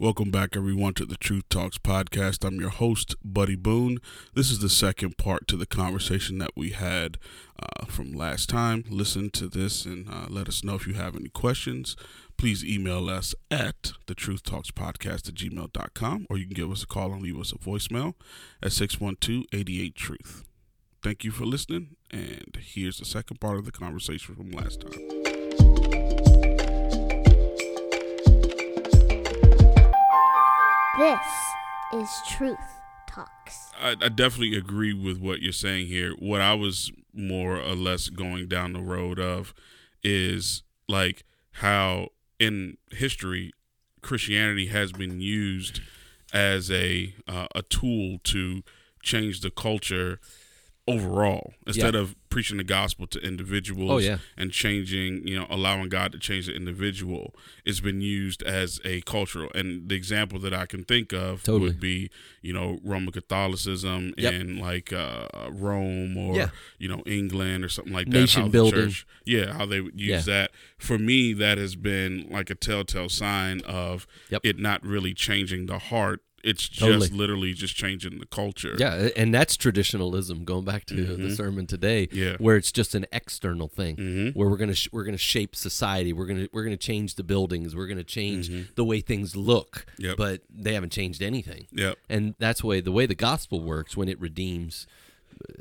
Welcome back, everyone, to the Truth Talks podcast. I'm your host, Buddy Boone. This is the second part to the conversation that we had uh, from last time. Listen to this and uh, let us know if you have any questions. Please email us at the Truth Talks podcast at gmail.com or you can give us a call and leave us a voicemail at 612 88 Truth. Thank you for listening, and here's the second part of the conversation from last time. This is Truth Talks. I, I definitely agree with what you're saying here. What I was more or less going down the road of is like how in history Christianity has been used as a uh, a tool to change the culture overall instead of preaching the gospel to individuals Oh, yeah. and changing you know allowing god to change the individual it's been used as a cultural and the example that i can think of Totally. would be you know roman catholicism Yep. in like uh rome or Yeah. you know england or something like that Nation how the building. church- yeah how they would use that for me that has been like a telltale sign of Yep. it not really changing the heart it's just Totally. literally just changing the culture Yeah, and that's traditionalism. Going back to Mhm. the sermon today, Yeah. where it's just an external thing, Mhm. where we're gonna sh- we're gonna shape society. We're gonna we're gonna change the buildings. We're gonna change Mhm. the way things look. Yep. But they haven't changed anything. yep And that's way the way the gospel works when it redeems,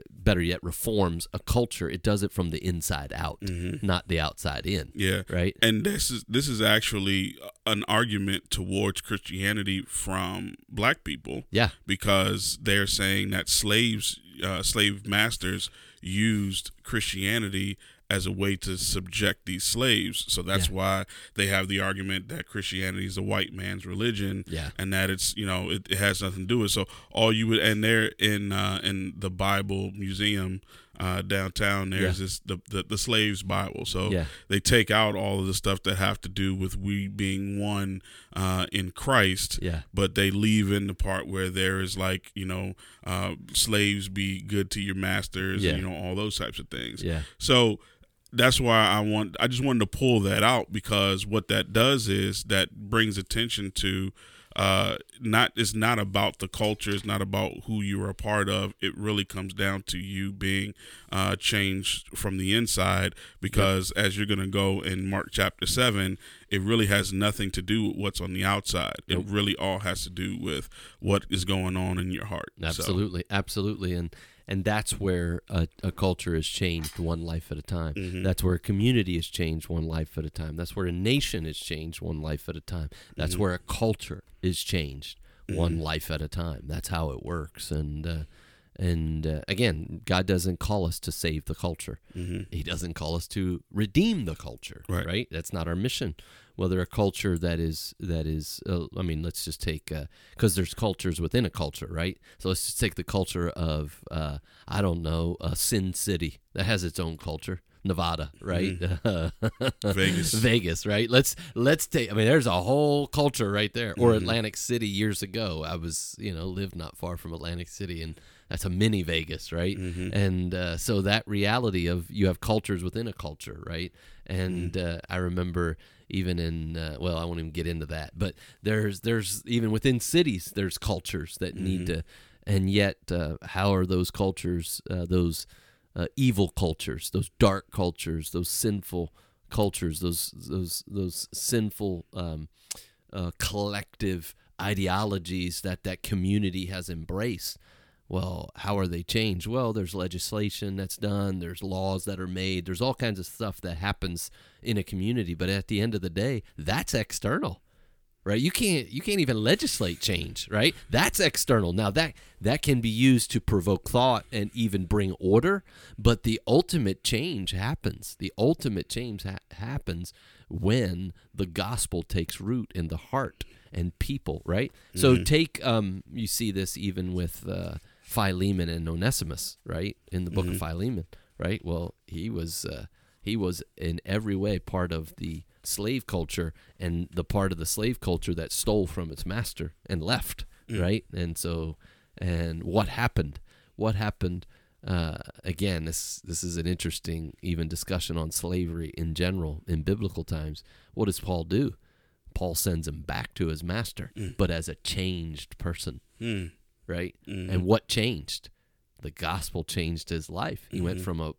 better yet, reforms a culture. It does it from the inside out, not the outside in. Mm-hmm. yeah Right. and this is this is actually an argument towards Christianity from black people Yeah. because they're saying that slaves uh, slave masters used Christianity as a way to subject these slaves so that's Yeah. why they have the argument that Christianity is a white man's religion Yeah. and that it's you know it, it has nothing to do with so all you would and there in uh, in the Bible museum uh, downtown there's Yeah. this the, the the slaves Bible so Yeah. they take out all of the stuff that have to do with we being one uh, in Christ Yeah. but they leave in the part where there is like you know uh, slaves be good to your masters and you know all those types of things Yeah. so that's why I want I just wanted to pull that out because what that does is that brings attention to uh not it's not about the culture it's not about who you are a part of. It really comes down to you being uh changed from the inside because as you're going to go in Mark chapter 7 it really has nothing to do with what's on the outside. Nope. it really all has to do with what is going on in your heart. So, Absolutely, absolutely, and and that's where a, a culture is changed one life at a time. Mhm. That's where a community is changed one life at a time. That's where a nation is changed one life at a time. That's Mhm. where a culture is changed one Mhm. life at a time. That's how it works. And uh, and uh, again, God doesn't call us to save the culture. mhm. He doesn't call us to redeem the culture, Right. right? That's not our mission. Whether a culture that is that is, uh, I mean, let's just take because there's cultures within a culture, right? So let's just take the culture of uh, I don't know, uh, Sin City that has its own culture. Nevada, right? Mm-hmm. Vegas. Vegas, right? Let's let's take. I mean, there's a whole culture right there. Or Mhm. Atlantic City years ago. I was, you know, lived not far from Atlantic City, and that's a mini Vegas, right? Mhm. And uh, so that reality of you have cultures within a culture, right? And Mm-hmm. uh, I remember even in uh, well, I won't even get into that, but there's there's even within cities there's cultures that need Mm-hmm. to, and yet uh, how are those cultures uh, those uh, evil cultures, those dark cultures, those sinful cultures, those those those sinful um, uh, collective ideologies that that community has embraced. Well, how are they changed? Well, there's legislation that's done, there's laws that are made, there's all kinds of stuff that happens in a community, but at the end of the day, that's external. Right? You can't you can't even legislate change, right? That's external. Now that that can be used to provoke thought and even bring order, but the ultimate change happens. The ultimate change ha- happens when the gospel takes root in the heart and people, right? So take um you see this even with uh Philemon and Onesimus, right? In the book of Philemon, right? Well, he was uh he was in every way part of the slave culture and the part of the slave culture that stole from its master and left, right? And so and what happened? What happened uh, again, this this is an interesting even discussion on slavery in general in biblical times. What does Paul do? Paul sends him back to his master, but as a changed person, Mm. Right? Mhm. And what changed? The gospel changed his life. He Mm-hmm. went from a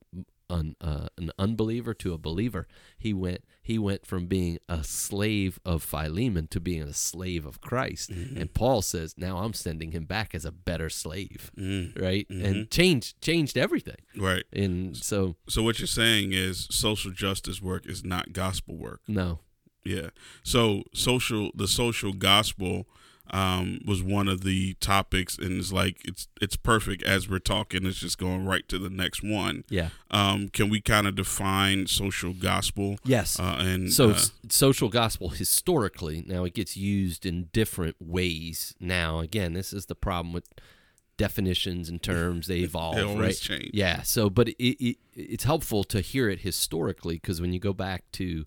an, uh, an unbeliever to a believer. He went he went from being a slave of Philemon to being a slave of Christ. Mm-hmm. And Paul says, "Now I'm sending him back as a better slave." Mm. Right? Mhm. And changed changed everything. Right. And so So what you're saying is social justice work is not gospel work. no. Yeah. So social, the social gospel um, was one of the topics, and it's like it's it's perfect as we're talking. It's just going right to the next one. Yeah. Um, can we kind of define social gospel? Yes. Uh, and So uh, social gospel historically, now it gets used in different ways. Now, again, this is the problem with definitions and terms; they evolve, always right? change. Yeah. So, but it, it it's helpful to hear it historically because when you go back to,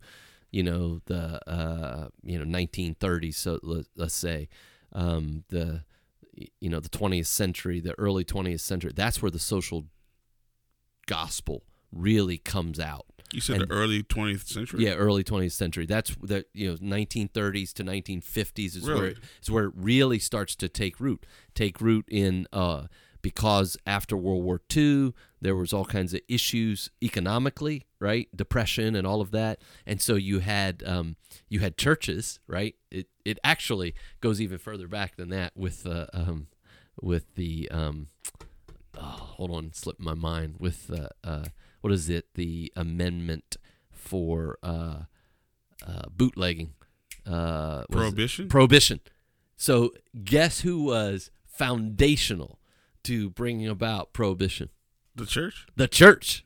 you know, the uh, you know 1930s, so let, let's say, um, the you know the 20th century, the early 20th century, that's where the social gospel really comes out. you said and- the early 20th century. Yeah, early 20th century. That's the you know 1930s to 1950s is where it, is where it really starts to take root. Take root in uh, because after World War II there was all kinds of issues economically, right? Depression and all of that, and so you had um, you had churches, right? It it actually goes even further back than that with uh, um, with the um, oh, hold on, slipped my mind with uh, uh, what is it? The amendment for uh, uh, bootlegging, uh, Prohibition. prohibition. So guess who was foundational to bringing about prohibition? the church. The church.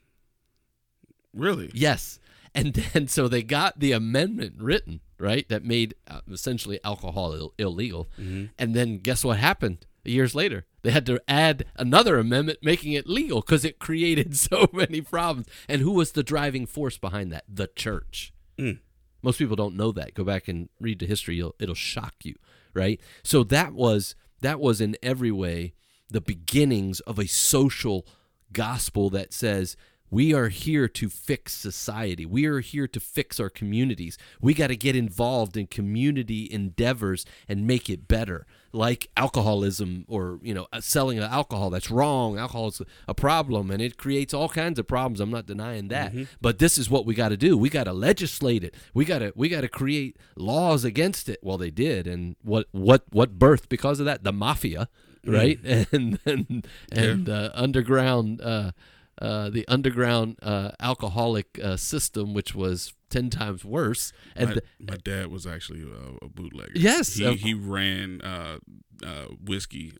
Really? Yes. And then so they got the amendment written, right? That made uh, essentially alcohol Ill- illegal. Mhm. And then guess what happened? Years later, they had to add another amendment making it legal because it created so many problems. And who was the driving force behind that? The church. Mm. Most people don't know that. Go back and read the history; you'll, it'll shock you, right? So that was that was in every way the beginnings of a social gospel that says we are here to fix society. We are here to fix our communities. We got to get involved in community endeavors and make it better. Like alcoholism or, you know, uh, selling alcohol that's wrong. Alcohol is a problem and it creates all kinds of problems. I'm not denying that. But this is what we got to do. We got to legislate it. We got to we got to create laws against it. Well, they did. And what what what birthed because of that? The mafia, right? And and and uh, underground uh uh, the underground uh, alcoholic uh, system, which was ten times worse, and my, th- my dad was actually a, a bootlegger. Yes, he, he ran uh, uh, whiskey,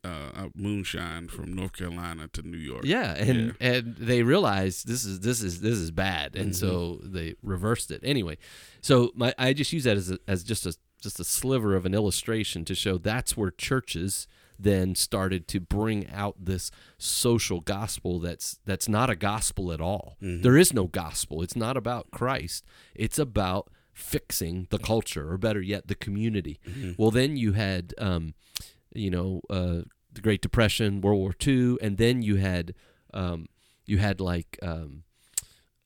moonshine from North Carolina to New York. yeah, and and they realized this is this is this is bad, and so Mm-hmm. they reversed it anyway. So my I just use that as a, as just a just a sliver of an illustration to show that's where churches then started to bring out this social gospel that's that's not a gospel at all. Mm-hmm. There is no gospel. It's not about Christ. It's about fixing the culture, or better yet, the community. Mm-hmm. Well, then you had, um, you know, uh, the Great Depression, World War II, and then you had, um, you had like um,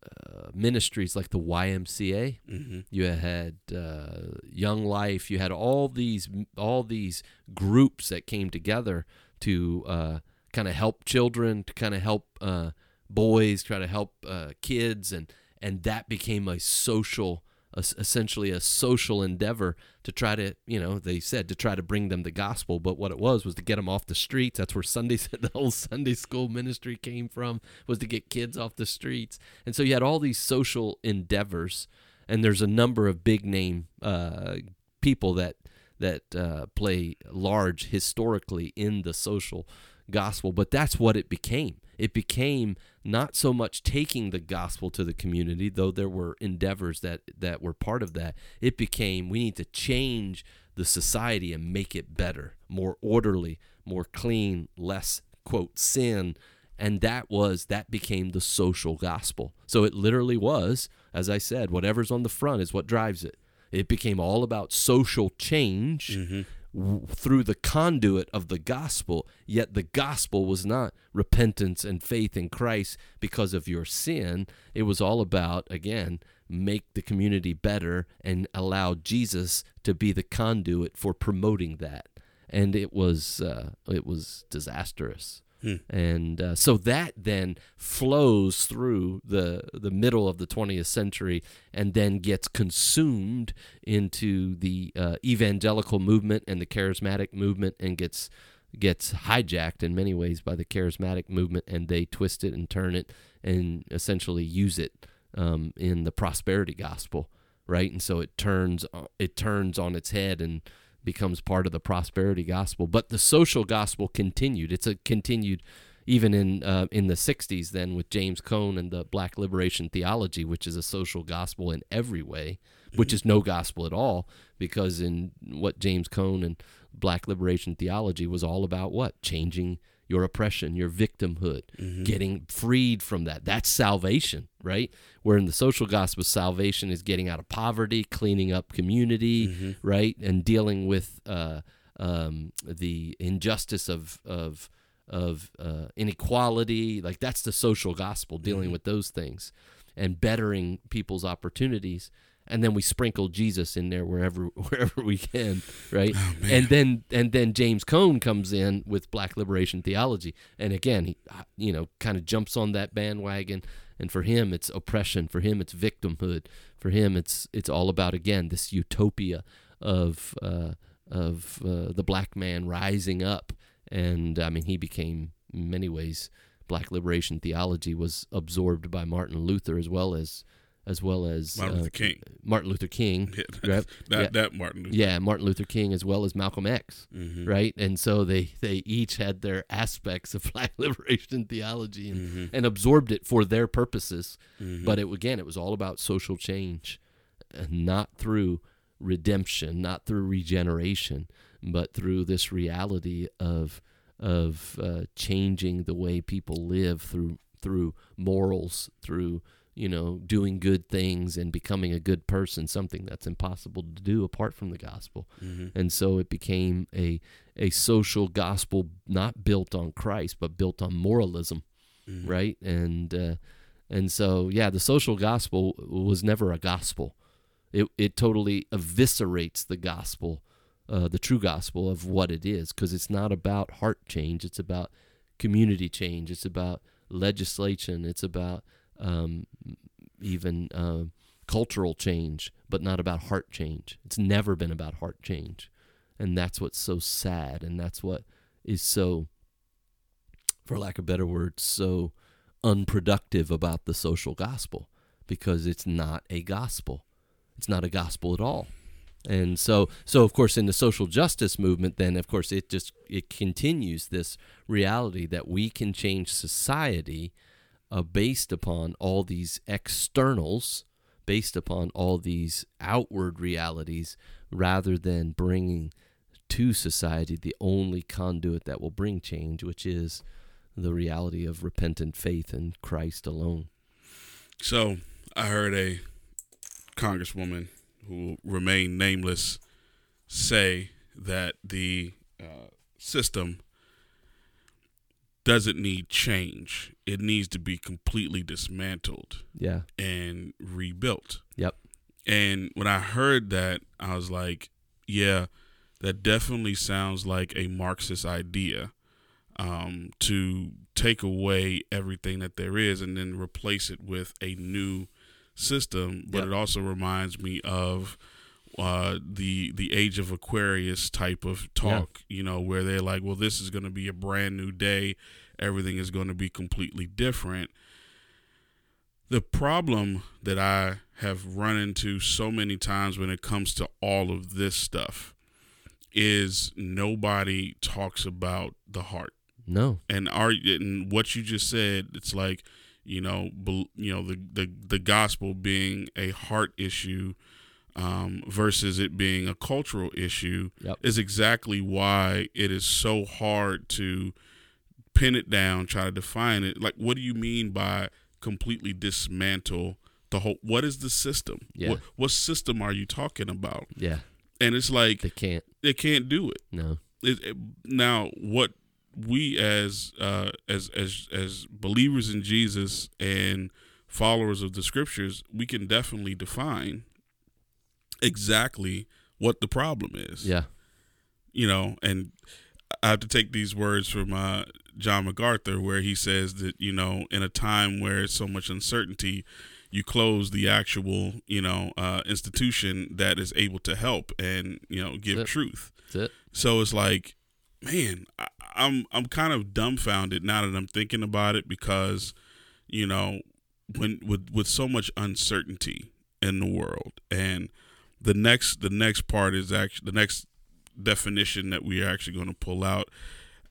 uh, ministries like the YMCA. hmm You had uh, Young Life. You had all these all these groups that came together to uh, kind of help children, to kind of help uh, boys, try to help uh, kids, and and that became a social, es- essentially a social endeavor to try to, you know, they said to try to bring them the gospel, but what it was was to get them off the streets. That's where Sunday the whole Sunday school ministry came from was to get kids off the streets, and so you had all these social endeavors, and there's a number of big name uh, people that that uh, play large historically in the social gospel, but that's what it became. It became not so much taking the gospel to the community, though there were endeavors that, that were part of that. It became we need to change the society and make it better, more orderly, more clean, less, quote, sin. And that was, that became the social gospel. So it literally was, as I said, whatever's on the front is what drives it. It became all about social change mm-hmm. W- through the conduit of the gospel. Yet the gospel was not repentance and faith in Christ because of your sin. It was all about, again, make the community better and allow Jesus to be the conduit for promoting that. And it was uh, it was disastrous. Hmm. And uh, so that then flows through the the middle of the 20th century and then gets consumed into the uh, evangelical movement and the charismatic movement and gets gets hijacked in many ways by the charismatic movement and they twist it and turn it and essentially use it um, in the prosperity gospel right and so it turns it turns on its head and becomes part of the prosperity gospel but the social gospel continued. It's a continued even in uh, in the 60s then with James Cone and the black liberation theology which is a social gospel in every way which is no gospel at all because in what James Cone and black liberation theology was all about what? Changing your oppression your victimhood getting freed from that. That's salvation right? Where in the social gospel salvation is getting out of poverty cleaning up community right? And dealing with uh, um, the injustice of of of uh, inequality. Like that's the social gospel dealing with those things and bettering people's opportunities and then we sprinkle Jesus in there wherever wherever we can, right? and then and then James Cone comes in with Black Liberation theology, and again, he you know kind of jumps on that bandwagon. And for him, it's oppression. For him, it's victimhood. For him, it's it's all about again this utopia of uh, of uh, the black man rising up. And I mean, he became in many ways Black Liberation theology was absorbed by Martin Luther as well as as well as Martin uh, Luther King. Martin Luther King, Yeah, right? that yeah. that Martin Luther. yeah, Martin Luther King as well as Malcolm X, Mhm. right? And so they they each had their aspects of Black liberation theology and, Mm-hmm. and absorbed it for their purposes. But it again, it was all about social change, and not through redemption, not through regeneration, but through this reality of of uh, changing the way people live through through morals, through you know doing good things and becoming a good person, something that's impossible to do apart from the gospel. And so it became a a social gospel not built on Christ, but built on moralism, right? And uh, and so yeah, the social gospel was never a gospel. It it totally eviscerates the gospel, uh, the true gospel of what it is, because it's not about heart change. It's about community change. It's about legislation. It's about um, even uh, cultural change, but not about heart change. It's never been about heart change, and that's what's so sad, and that's what is so, for lack of better words, so unproductive about the social gospel because it's not a gospel. It's not a gospel at all. And so so of course in the social justice movement then of course it just it continues this reality that we can change society uh, based upon all these externals, based upon all these outward realities rather than bringing to society the only conduit that will bring change, which is the reality of repentant faith in Christ alone. So I heard a congresswoman who will remain nameless say that the uh, system doesn't need change. It needs to be completely dismantled Yeah. and rebuilt. Yep. And when I heard that, I was like, yeah, that definitely sounds like a Marxist idea um, to take away everything that there is and then replace it with a new system. But Yep. it also reminds me of uh, the the age of Aquarius type of talk, you know, where they're like, well, this is going to be a brand new day. Everything is going to be completely different. The problem that I have run into so many times when it comes to all of this stuff is nobody talks about the heart No. and are and what you just said it's like you know you know the the, the gospel being a heart issue um, versus it being a cultural issue Yep. is exactly why it is so hard to pin it down try to define it like what do you mean by completely dismantle the whole what is the system Yeah. what, what system are you talking about Yeah. and it's like They can't. they can't do it No. it, it- now what we as uh as as as believers in Jesus and followers of the scriptures, we can definitely define exactly what the problem is. Yeah. You know, and I have to take these words from uh, John MacArthur, where he says that you know, in a time where it's so much uncertainty, you close the actual you know uh, institution that is able to help and you know give That's truth. That's it. So it's like, man, I, I'm I'm kind of dumbfounded now that I'm thinking about it because, you know, when with with so much uncertainty in the world, and the next the next part is actually the next definition that we are actually going to pull out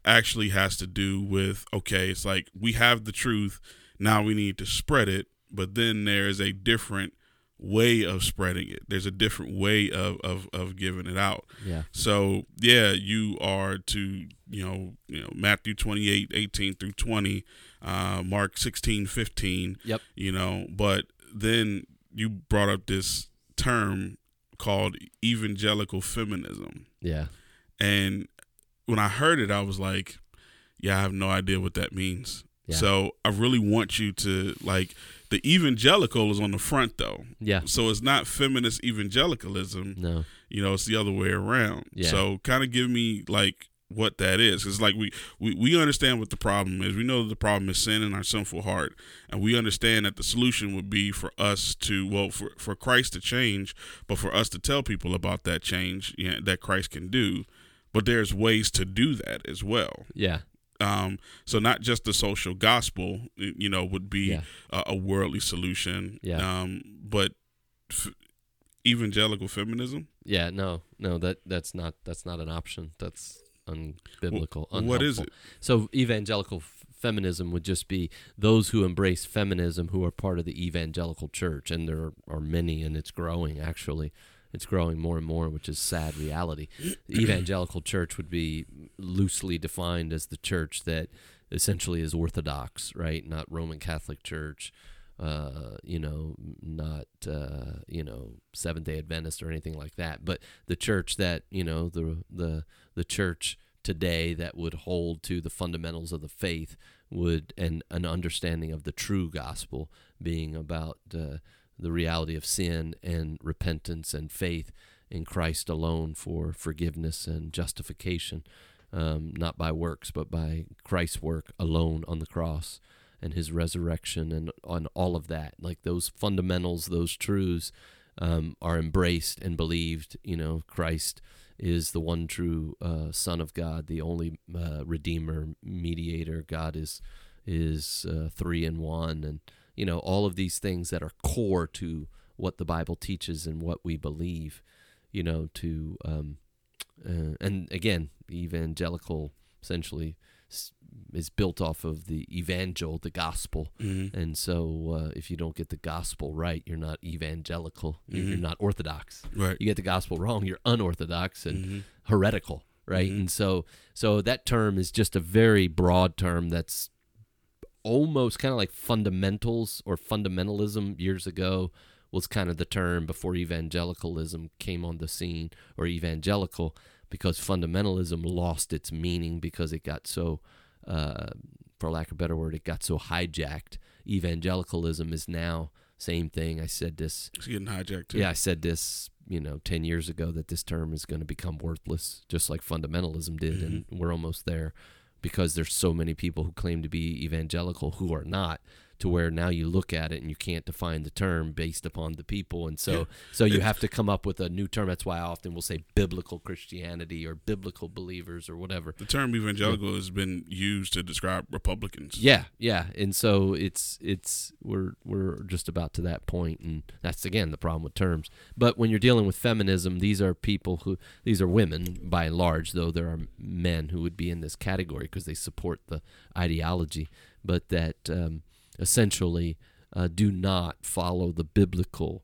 actually has to do with okay, it's like we have the truth, now we need to spread it, but then there is a different way of spreading it. There's a different way of of, of giving it out. Yeah. So yeah, you are to you know you know Matthew 28, 18 through 20, uh, Mark 16, 15. Yep. You know, but then you brought up this term called evangelical feminism, Yeah. and when I heard it, I was like, yeah, I have no idea what that means. Yeah. So I really want you to like the evangelical is on the front though. Yeah. So it's not feminist evangelicalism No. you know it's the other way around Yeah. so kind of give me like what that is it's like we, we we understand what the problem is we know that the problem is sin in our sinful heart and we understand that the solution would be for us to well for, for christ to change but for us to tell people about that change you know, that christ can do but there's ways to do that as well Yeah. um, so not just the social gospel, you know, would be Yeah. a, a worldly solution. Yeah. Um, but f- evangelical feminism. Yeah. No. No. That that's not that's not an option. That's unbiblical. Wh- what is it? So evangelical f- feminism would just be those who embrace feminism who are part of the evangelical church, and there are many, and it's growing. Actually, it's growing more and more, which is sad reality. The evangelical church would be loosely defined as the church that essentially is Orthodox, right? Not Roman Catholic Church. Uh, you know, not uh, you know Seventh Day Adventist or anything like that, but the church that you know the the the church today that would hold to the fundamentals of the faith would and an understanding of the true gospel being about uh, the reality of sin and repentance and faith in Christ alone for forgiveness and justification, um, not by works but by Christ's work alone on the cross and his resurrection and on all of that. Like those fundamentals those truths um, are embraced and believed. You know christ is the one true uh, son of god the only uh, redeemer mediator. God is is uh, three in one. And you know all of these things that are core to what the bible teaches and what we believe you know to um, uh, and again evangelical essentially is built off of the evangel the gospel Mm-hmm. and so uh, if you don't get the gospel right you're not evangelical You- you're not orthodox Right. you get the gospel wrong you're unorthodox and Mhm. heretical right Mhm. and so so that term is just a very broad term that's almost kind of like fundamentals or fundamentalism years ago was kind of the term before evangelicalism came on the scene or evangelical because fundamentalism lost its meaning because it got so uh, for lack of a better word it got so hijacked evangelicalism is now same thing i said this It's getting hijacked too. yeah, I said this, you know, 10 years ago that this term is going to become worthless, just like fundamentalism did. And we're almost there because there's so many people who claim to be evangelical who are not, to where now you look at it and you can't define the term based upon the people. And so, Yeah. so you have to come up with a new term. That's why I often will say biblical Christianity or biblical believers or whatever. The term evangelical has been used to describe Republicans. Yeah, yeah, and so it's it's we're we're just about to that point, and that's again the problem with terms. But when you're dealing with feminism, these are people who these are women by and large, though there are men who would be in this category because they support the ideology, but that um, essentially uh, do not follow the biblical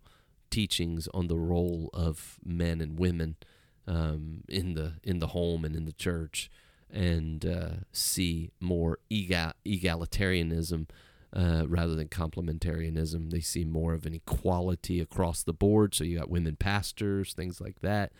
teachings on the role of men and women um, in the in the home and in the church and uh, see more egal- egalitarianism uh, rather than complementarianism. They see more of an equality across the board. So you got women pastors, things like that,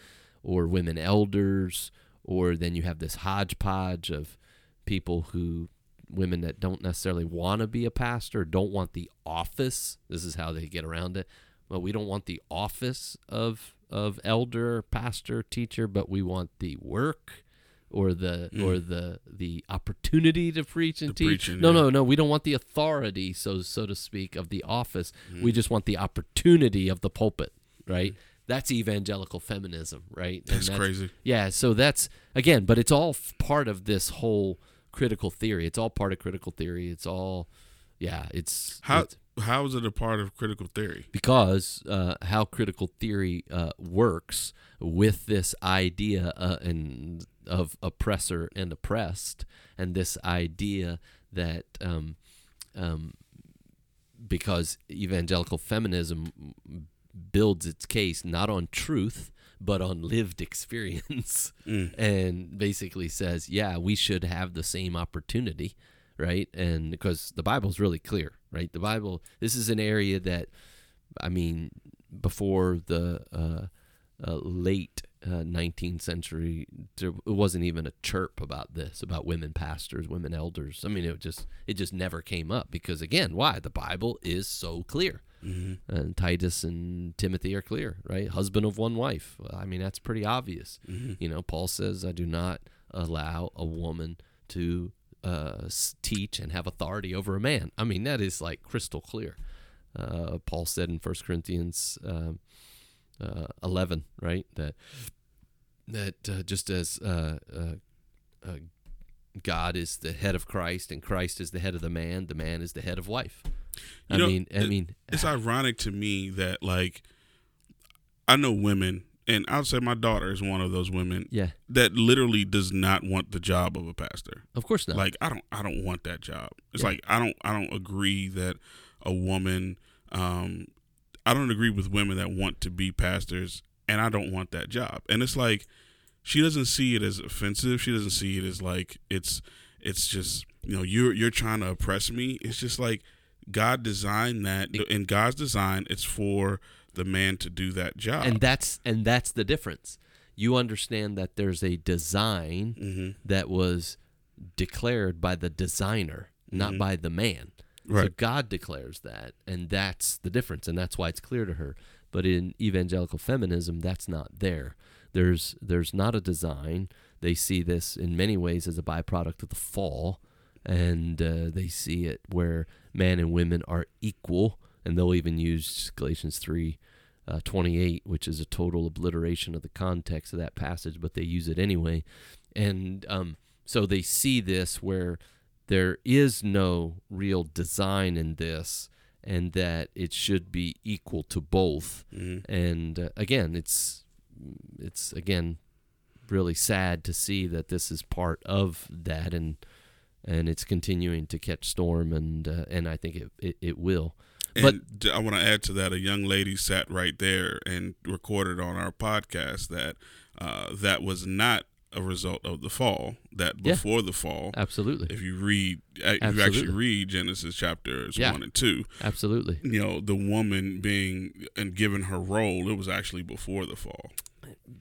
or women elders, or then you have this hodgepodge of people who women that don't necessarily want to be a pastor, don't want the office. This is how they get around it. Well, we don't want the office of of elder, pastor, teacher, but we want the work or the Mm. or the the opportunity to preach and The teach. preaching, no, yeah. no, no. We don't want the authority, so so to speak, of the office. Mm. We just want the opportunity of the pulpit, right? That's evangelical feminism, right? And That's crazy. Yeah, so that's again, but it's all part of this whole critical theory. It's all part of critical theory. It's all, yeah, it's How it's- how is it a part of critical theory? because uh, how critical theory uh, works with this idea uh, and of oppressor and oppressed, and this idea that um, um, because evangelical feminism builds its case not on truth but on lived experience Mm. and basically says yeah we should have the same opportunity right and because the bible's really clear right the bible this is an area that i mean before the uh, uh, late uh, 19th century there it wasn't even a chirp about this about women pastors women elders. I mean it just it just never came up because again why? The bible is so clear. Mm-hmm. and titus and timothy are clear right? Husband of one wife. I mean that's pretty obvious. Mm-hmm. you know paul says i do not allow a woman to uh, teach and have authority over a man. I mean that is like crystal clear. Uh, paul said in 1 corinthians um, uh, 11 right that that uh, just as uh, uh, uh, God is the head of Christ and Christ is the head of the man, the man is the head of wife. I know, mean, I it- mean, It's ironic to me that like I know women, and I'll say my daughter is one of those women yeah, that literally does not want the job of a pastor. of course not. Like I don't I don't want that job. It's Yeah. like I don't I don't agree that a woman um I don't agree with women that want to be pastors and I don't want that job. And it's like she doesn't see it as offensive. She doesn't see it as like it's it's just you know you're you're trying to oppress me. It's just like God designed that in God's design it's for the man to do that job. and that's and that's the difference. You understand that there's a design hmm that was declared by the designer, not Mhm. by the man. So God declares that, and that's the difference, and that's why it's clear to her. But in evangelical feminism, that's not there. There's there's not a design. They see this in many ways as a byproduct of the fall, and uh, they see it where man and women are equal, and they'll even use Galatians three. Uh, 28, which is a total obliteration of the context of that passage, but they use it anyway. And um, so they see this where there is no real design in this and that it should be equal to both. Hmm and uh, again it's it's again really sad to see that this is part of that and and it's continuing to catch storm and uh, and I think it it, it will. But- I want to add to that, a young lady sat right there and recorded on our podcast that uh, that was not a result of the fall. That Yeah. before the fall, absolutely if you read, uh, if you actually read Genesis chapters Yeah. one and two, absolutely you know the woman being and given her role, it was actually before the fall.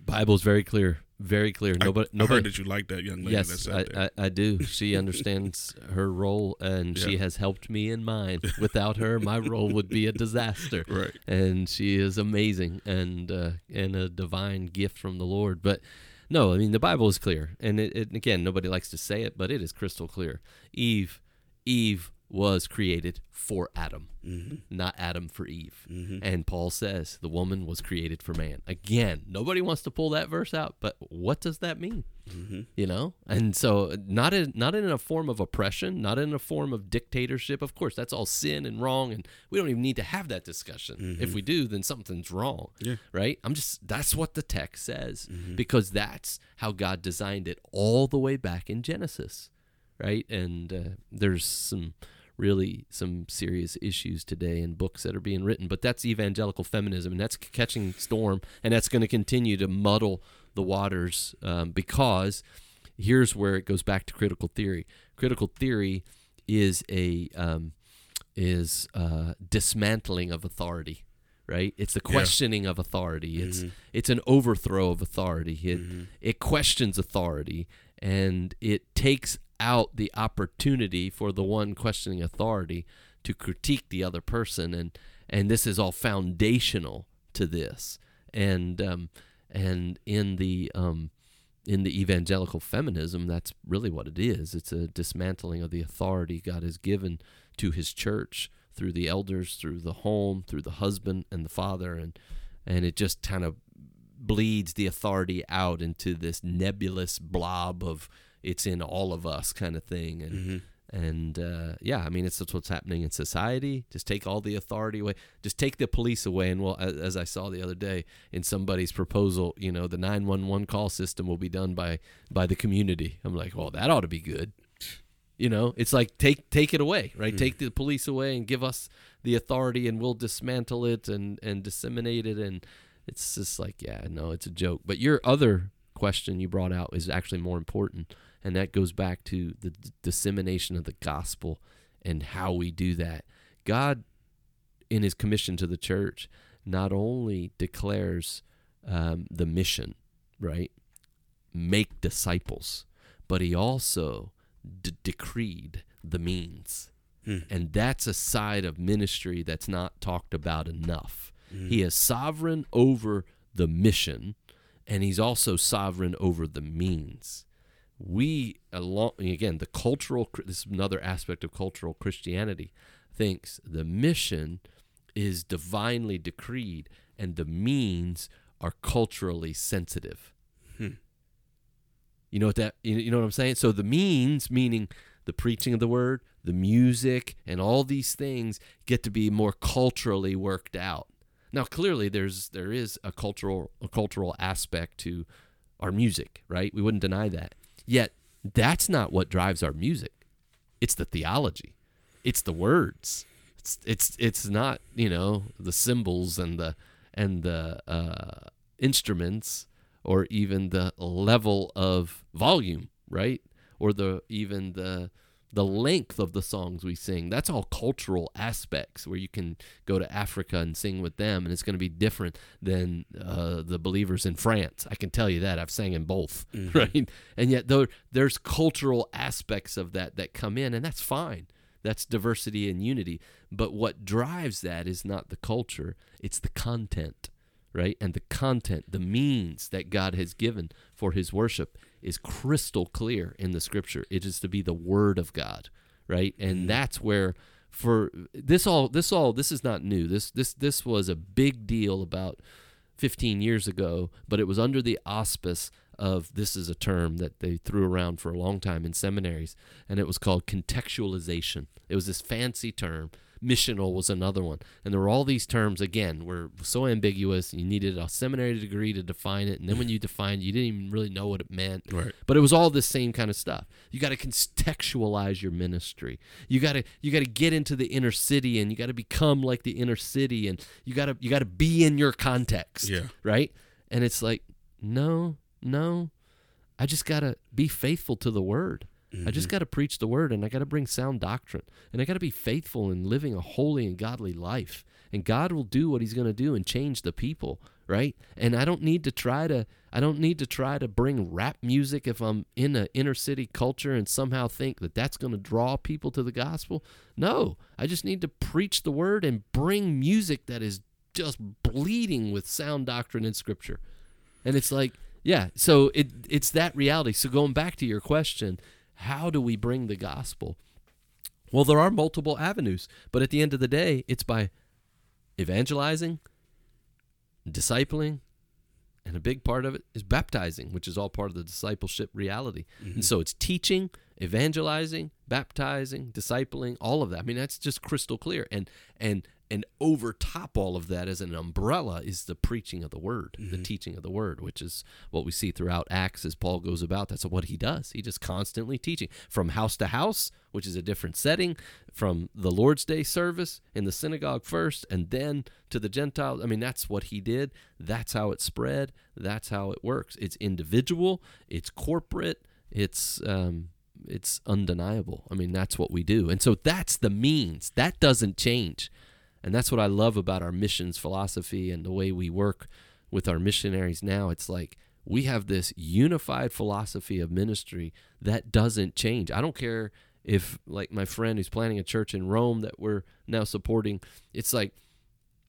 Bible's very clear very clear I- nobody I, nobody heard that you like that young lady that Yes, sat I, there. I, I do. She understands her role, and she has helped me in mine. Without her, my role would be a disaster. right. And she is amazing and uh, and a divine gift from the Lord. But no, I mean the Bible is clear, and it, it, again, nobody likes to say it, but it is crystal clear. Eve, Eve was created for Adam, hmm not Adam for Eve. hmm And Paul says the woman was created for man. Again, nobody wants to pull that verse out, but what does that mean? hmm you know and so not in not in a form of oppression not in a form of dictatorship of course that's all sin and wrong and we don't even need to have that discussion if we do then something's wrong Yeah. right i'm just that's what the text says Mm-hmm. because that's how god designed it all the way back in genesis right and uh, there's some really some serious issues today in books that are being written but that's evangelical feminism and that's catching storm and that's going to continue to muddle the waters um, because here's where it goes back to critical theory critical theory is a um, is uh, dismantling of authority right it's the Yeah. questioning of authority it's Mhm. it's an overthrow of authority it Mhm. it questions authority and it takes out the opportunity for the one questioning authority to critique the other person. And and this is all foundational to this. And um, and in the um, in the evangelical feminism that's really what it is. It's a dismantling of the authority God has given to his church through the elders through the home through the husband and the father. And and it just kind of bleeds the authority out into this nebulous blob of it's in all of us kind of thing and Mm-hmm. and uh, yeah i mean it's that's what's happening in society. Just take all the authority away. Just take the police away and well as, as i saw the other day in somebody's proposal you know the 911 call system will be done by by the community. I'm like well that ought to be good. You know it's like take take it away right? Mm. take the police away and give us the authority and we'll dismantle it and and disseminate it and it's just like yeah no it's a joke. But your other question you brought out is actually more important and that goes back to the d- dissemination of the gospel and how we do that god in his commission to the church not only declares um, the mission right make disciples but he also d- decreed the means Hmm. and that's a side of ministry that's not talked about enough Mm-hmm. he is sovereign over the mission, and he's also sovereign over the means. We, along again, the cultural. This is another aspect of cultural Christianity. Thinks the mission is divinely decreed, and the means are culturally sensitive. Hmm. You know what that? You you know what I'm saying? So the means, meaning the preaching of the word, the music, and all these things get to be more culturally worked out. Now, clearly, there's there is a cultural a cultural aspect to our music, right? We wouldn't deny that. Yet, that's not what drives our music. It's the theology. It's the words. It's it's it's not you know the cymbals and the and the uh, instruments or even the level of volume, right? Or the even the the length of the songs we sing. That's all cultural aspects where you can go to Africa and sing with them, and it's going to be different than uh, the believers in France. I can tell you that. I've sang in both, right? And yet, though, there's cultural aspects of that that come in, and that's fine. That's diversity and unity. But what drives that is not the culture, it's the content, right? And the content, the means that God has given for his worship is crystal clear in the scripture. It is to be the word of God, right? And mm. that's where for this all this all this is not new. This this this was a big deal about 15 years ago, but it was under the auspice of this is a term that they threw around for a long time in seminaries, and it was called contextualization. It was this fancy term. Missional was another one. And there were all these terms, again, were so ambiguous. You needed a seminary degree to define it. And then when you defined you didn't even really know what it meant. Right. But it was all the same kind of stuff. You got to contextualize your ministry. You got to you got to get into the inner city and you got to become like the inner city and you got to you got to be in your context. Yeah. Right? And it's like, no, no. I just got to be faithful to the word. I just mm-hmm. got to preach the word and I got to bring sound doctrine and I got to be faithful in living a holy and godly life. And God will do what he's going to do and change the people, right? And I don't need to try to I don't need to try to bring rap music if I'm in an inner city culture and somehow think that that's going to draw people to the gospel. No, I just need to preach the word and bring music that is just bleeding with sound doctrine and scripture. And it's like, yeah, so it it's that reality. So going back to your question, how do we bring the gospel? Well, there are multiple avenues, but at the end of the day, it's by evangelizing, discipling, and a big part of it is baptizing, which is all part of the discipleship reality. And mm-hmm. so it's teaching, evangelizing, baptizing, discipling, all of that. I mean, that's just crystal clear. And and and over top all of that as an umbrella is the preaching of the word, the teaching of the word, which is what we see throughout Acts as Paul goes about. That's what he does. He just constantly teaching from house to house, which is a different setting, from the Lord's Day service in the synagogue first, and then to the Gentiles. I mean, that's what he did. That's how it spread. That's how it works. It's individual. It's corporate. It's um, it's undeniable. I mean, that's what we do. And so that's the means. That doesn't change. And that's what I love about our missions philosophy and the way we work with our missionaries now. It's like we have this unified philosophy of ministry that doesn't change. I don't care if like my friend who's planning a church in Rome that we're now supporting, it's like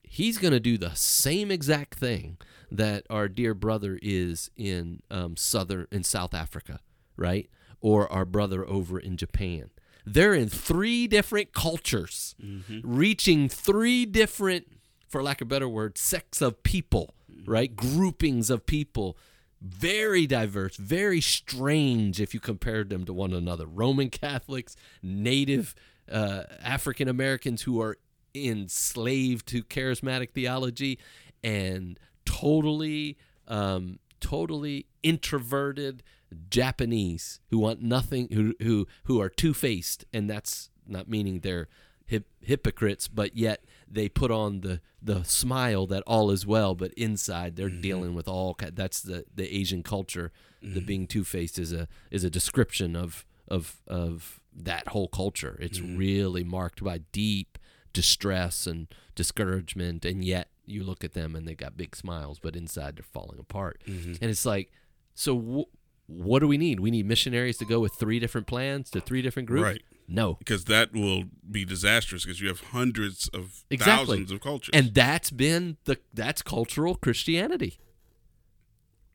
he's going to do the same exact thing that our dear brother is in um, southern in South Africa, right? Or our brother over in Japan. They're in three different cultures, reaching three different, for lack of a better word, sects of people, right? Groupings of people. Very diverse, very strange if you compared them to one another. Roman Catholics, Native uh, African Americans who are enslaved to charismatic theology, and totally, um, totally introverted Japanese who want nothing, who who who are two faced, and that's not meaning they're hip, hypocrites, but yet they put on the the smile that all is well, but inside they're mm-hmm. dealing with all. That's the the Asian culture. The mm-hmm. being two faced is a is a description of of of that whole culture. It's mm-hmm. really marked by deep distress and discouragement, and yet you look at them and they got big smiles, but inside they're falling apart. And it's like, so wh- what do we need? We need missionaries to go with three different plans to three different groups. Right. No, because that will be disastrous because you have hundreds of Exactly. thousands of cultures. and that's been the that's cultural Christianity.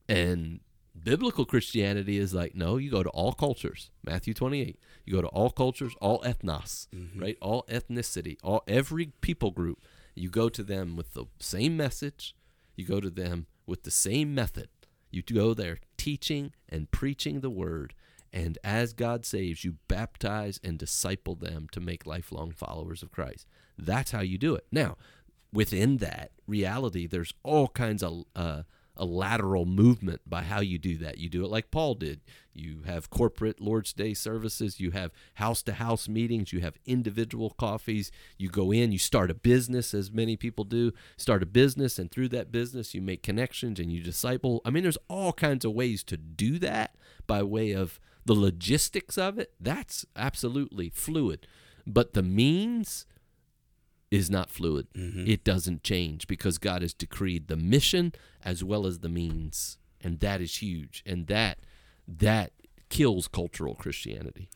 And biblical Christianity is like, no, you go to all cultures. Matthew 28. You go to all cultures, all ethnos, mm-hmm. right? All ethnicity, all every people group. You go to them with the same message. You go to them with the same method. You go there teaching and preaching the word. And as God saves, you baptize and disciple them to make lifelong followers of Christ. That's how you do it. Now, within that reality, there's all kinds of uh, a lateral movement by how you do that. You do it like Paul did. You have corporate Lord's Day services, you have house to house meetings, you have individual coffees. You go in, you start a business, as many people do, start a business, and through that business, you make connections and you disciple. I mean, there's all kinds of ways to do that by way of the logistics of it. That's absolutely fluid. But the means, is not fluid. It doesn't change because God has decreed the mission as well as the means, and that is huge. And that that kills cultural Christianity.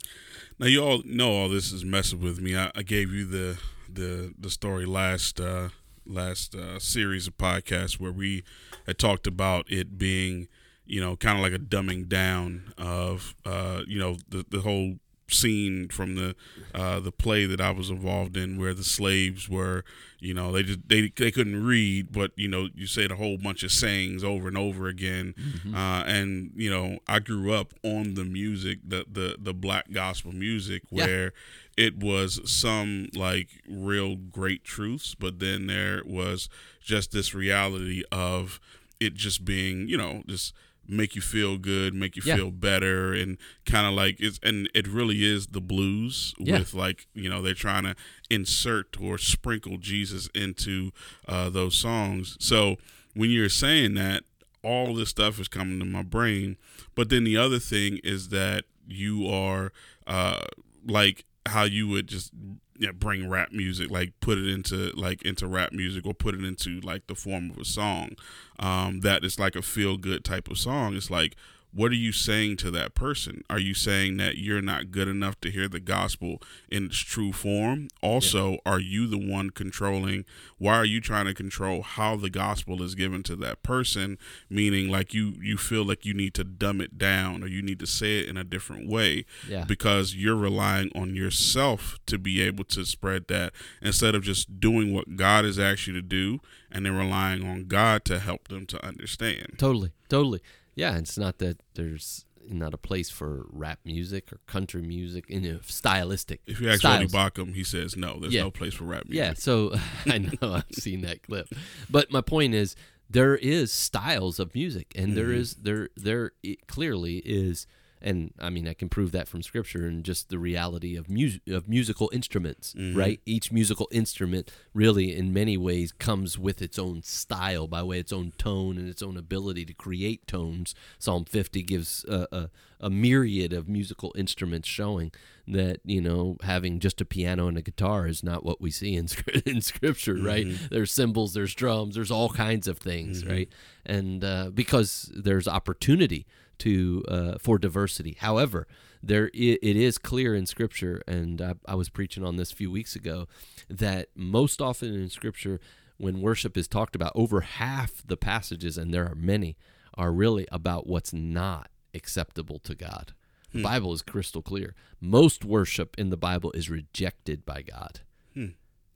Now you all know all this is messing with me. I, I gave you the the the story last uh, last uh, series of podcasts where we had talked about it being you know kind of like a dumbing down of uh, you know the the whole scene from the uh, the play that I was involved in where the slaves were you know they just they they couldn't read but you know you said a whole bunch of sayings over and over again uh, and you know I grew up on the music the the the black gospel music Yeah. where it was some like real great truths but then there was just this reality of it just being you know just make you feel good make you Yeah. feel better and kind of like it's and it really is the blues Yeah. with like you know they're trying to insert or sprinkle jesus into uh, those songs so when you're saying that all this stuff is coming to my brain but then the other thing is that you are uh, like how you would just you know, bring rap music like put it into like into rap music or put it into like the form of a song um, it's like a feel good type of song. It's like what are you saying to that person are you saying that you're not good enough to hear the gospel in its true form also are you the one controlling why are you trying to control how the gospel is given to that person meaning like you you feel like you need to dumb it down or you need to say it in a different way Yeah. because you're relying on yourself to be able to spread that instead of just doing what God has asked you to do and then relying on God to help them to understand. Totally, totally. Yeah, it's not that there's not a place for rap music or country music, you know, stylistic. If you ask styles. Baucham, he says no, there's Yeah. no place for rap music. Yeah, so I know I've seen that clip, but my point is there is styles of music, and there Mhm. is there there clearly is and I mean I can prove that from scripture and just the reality of music of musical instruments, Mm-hmm. right? Each musical instrument really in many ways comes with its own style by way of its own tone and its own ability to create tones. Psalm 50 gives a, a, a myriad of musical instruments showing that, you know, having just a piano and a guitar is not what we see in in scripture, right? There's cymbals, there's drums, there's all kinds of things, right? And uh, because there's opportunity to uh, for diversity. However, there i- it is clear in Scripture, and I, I was preaching on this a few weeks ago, that most often in Scripture, when worship is talked about, over half the passages, and there are many, are really about what's not acceptable to God. The Bible is crystal clear. Most worship in the Bible is rejected by God.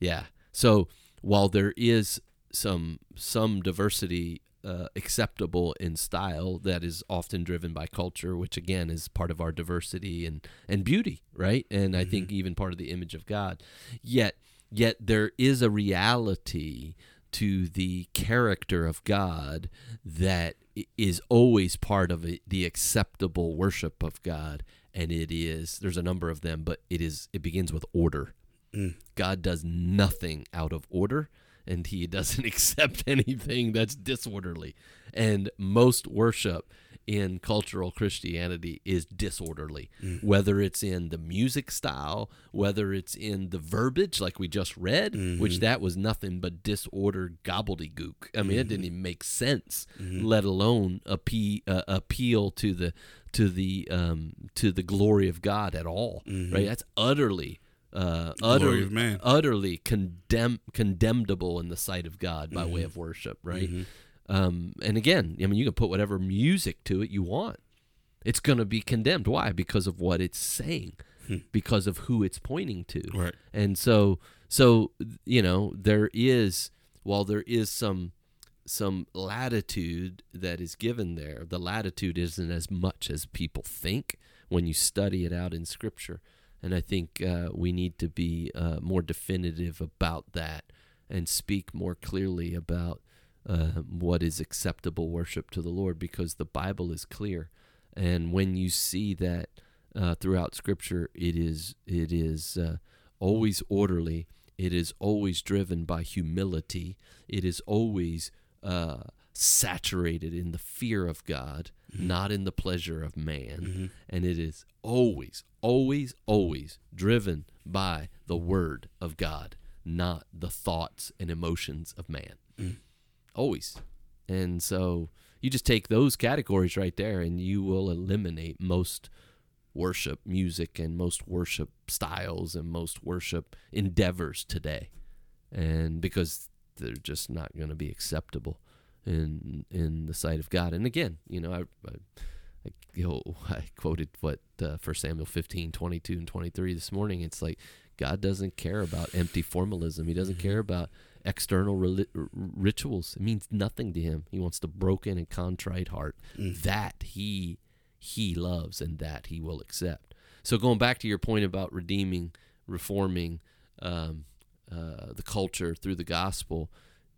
Yeah. So while there is some some diversity uh, acceptable in style that is often driven by culture, which again is part of our diversity and and beauty, right? And I think even part of the image of God. Yet yet there is a reality to the character of God that is always part of it, the acceptable worship of God and it is there's a number of them but it is it begins with order God does nothing out of order and he doesn't accept anything that's disorderly. And most worship in cultural Christianity is disorderly, mm. whether it's in the music style, whether it's in the verbiage, like we just read, which mm-hmm. that was nothing but disordered gobbledygook. I mean, it didn't mm-hmm. even make sense, mm-hmm. let alone appe- uh, appeal to the to the um, to the glory of God at all. Right? That's utterly uh, utterly, man. utterly condemn, condemnable in the sight of God by Mm-hmm. way of worship, right? Um, and again, I mean, you can put whatever music to it you want. It's going to be condemned. Why? Because of what it's saying, because of who it's pointing to. Hmm. Right. And so, so you know, there is while there is some some latitude that is given there, the latitude isn't as much as people think when you study it out in Scripture. And I think uh, we need to be uh, more definitive about that and speak more clearly about uh, what is acceptable worship to the Lord because the Bible is clear. And when you see that uh, throughout Scripture, it is it is uh, always orderly. It is always driven by humility. It is always uh, saturated in the fear of God, not in the pleasure of man. Mm-hmm. And it is always, always, always driven by the Word of God, not the thoughts and emotions of man. Mm. Always. And so you just take those categories right there and you will eliminate most worship music and most worship styles and most worship endeavors today. And because they're just not going to be acceptable in in the sight of God. And again, you know, I, I, I, you know, I quoted what uh, 1 Samuel 15, 22 and 23 this morning. It's like God doesn't care about empty formalism. He doesn't care about external reli- rituals. It means nothing to him. He wants the broken and contrite heart. That he he loves and that he will accept. So going back to your point about redeeming, reforming um, uh, the culture through the gospel,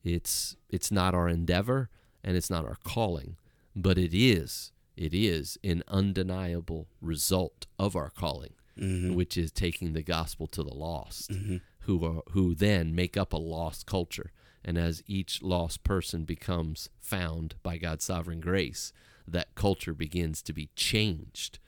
it's it's not our endeavor and it's not our calling, but it is it is an undeniable result of our calling, mm-hmm. which is taking the gospel to the lost, mm-hmm. who are who then make up a lost culture. And as each lost person becomes found by God's sovereign grace, that culture begins to be changed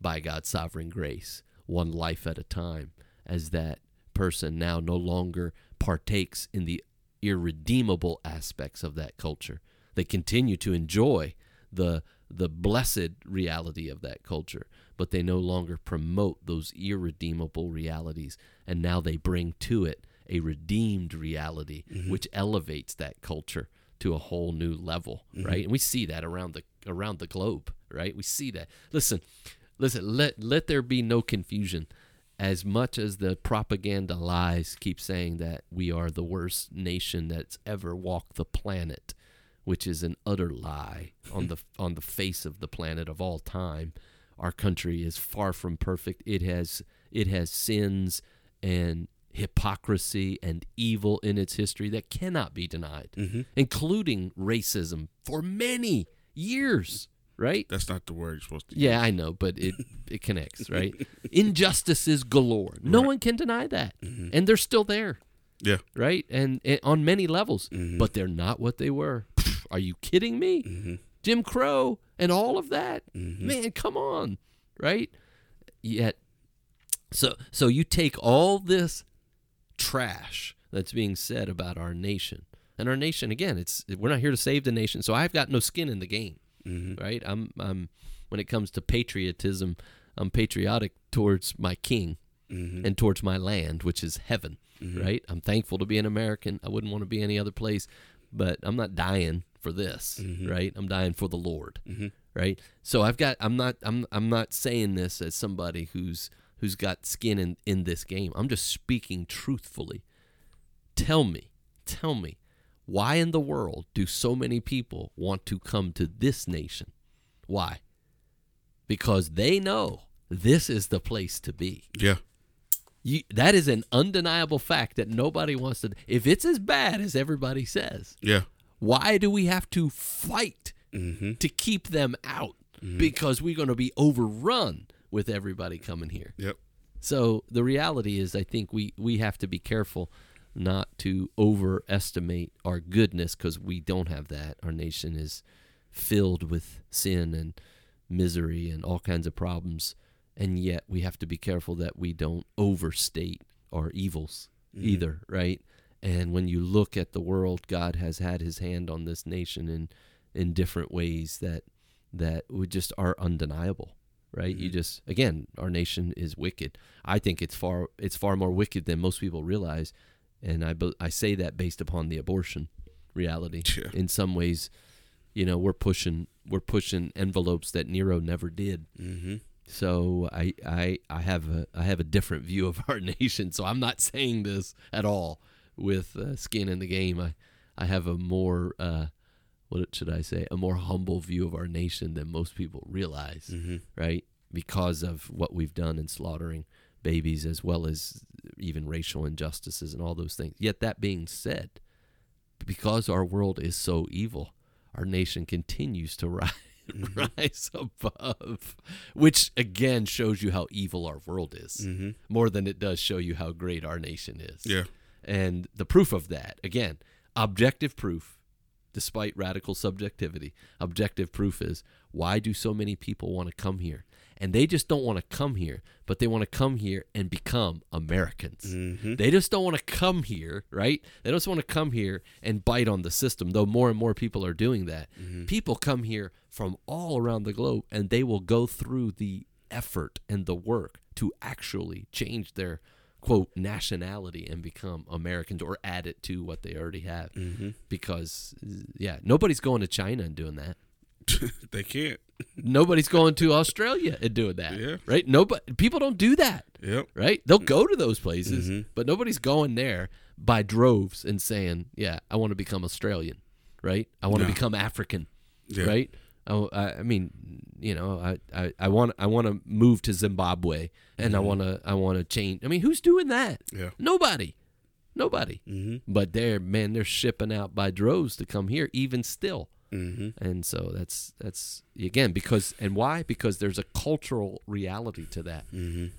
by God's sovereign grace, one life at a time, as that person now no longer partakes in the irredeemable aspects of that culture. They continue to enjoy the the blessed reality of that culture, but they no longer promote those irredeemable realities, and now they bring to it a redeemed reality, mm-hmm. which elevates that culture to a whole new level, mm-hmm. right? And we see that around the around the globe, right? We see that. Listen, listen. Let let there be no confusion. As much as the propaganda lies keep saying that we are the worst nation that's ever walked the planet, which is an utter lie on the on the face of the planet of all time. Our country is far from perfect. It has it has sins and hypocrisy and evil in its history that cannot be denied, mm-hmm. including racism for many years, right? That's not the word you're supposed to. Yeah, I know, but it it connects, right? Injustices galore. No Right. one can deny that, Mhm. and they're still there, Yeah. right? And, and on many levels, Mhm. but they're not what they were. Are you kidding me? Mhm. Jim Crow and all of that. Mhm. Man, come on, right? Yet, so so you take all this trash that's being said about our nation, and our nation again. It's we're not here to save the nation, so I've got no skin in the game Mhm. right? I'm I'm when it comes to patriotism, I'm patriotic towards my king Mhm. and towards my land, which is heaven, Mhm. right? I'm thankful to be an American. I wouldn't want to be any other place, but I'm not dying for this, Mhm. right? I'm dying for the Lord, Mhm. right? So I've got I'm not I'm I'm not saying this as somebody who's who's got skin in in this game. I'm just speaking truthfully. Tell me, tell me, why in the world do so many people want to come to this nation? Why? Because they know this is the place to be. Yeah. You, that is an undeniable fact that nobody wants to. If it's as bad as everybody says, Yeah. why do we have to fight Mhm. to keep them out? Because we're going to be overrun with everybody coming here. Yep. So the reality is, I think we we have to be careful not to overestimate our goodness because we don't have that. Our nation is filled with sin and misery and all kinds of problems, and yet we have to be careful that we don't overstate our evils mm-hmm. either, right? And when you look at the world, God has had His hand on this nation in in different ways that that would just are undeniable right you mm-hmm. just again our nation is wicked i think it's far it's far more wicked than most people realize and i i say that based upon the abortion reality Yeah. in some ways you know we're pushing we're pushing envelopes that nero never did Mhm. so I, I I have a I have a different view of our nation. So I'm not saying this at all with uh, skin in the game. I I have a more uh, what should I say? A more humble view of our nation than most people realize, Mhm. right? Because of what we've done in slaughtering babies, as well as even racial injustices and all those things. Yet that being said, because our world is so evil, our nation continues to rise. Rise above, which again shows you how evil our world is, Mhm. more than it does show you how great our nation is. Yeah. And the proof of that, again, objective proof, despite radical subjectivity, objective proof is why do so many people want to come here? And they just don't want to come here, but they want to come here and become Americans. Mhm. They just don't want to come here, right? They just want to come here and bite on the system, though more and more people are doing that. People come here from all around the globe and they will go through the effort and the work to actually change their quote nationality and become Americans or add it to what they already have. Mhm. Because yeah, nobody's going to China and doing that. they can't. Nobody's going to Australia and doing that. Yeah. Right? Nobody people don't do that Yep. right? They'll go to those places, Mhm. but nobody's going there by droves and saying, "Yeah, I want to become Australian," right? I want to No. become African, Yeah. right? I, I I mean, you know, I, I, I want I want to move to Zimbabwe and I want to I want to change. I mean, who's doing that? Yeah. Nobody, nobody. Mhm. But they're man, they're shipping out by droves to come here, even still. Mhm. And so that's that's again because and why? Because there's a cultural reality to that Mhm.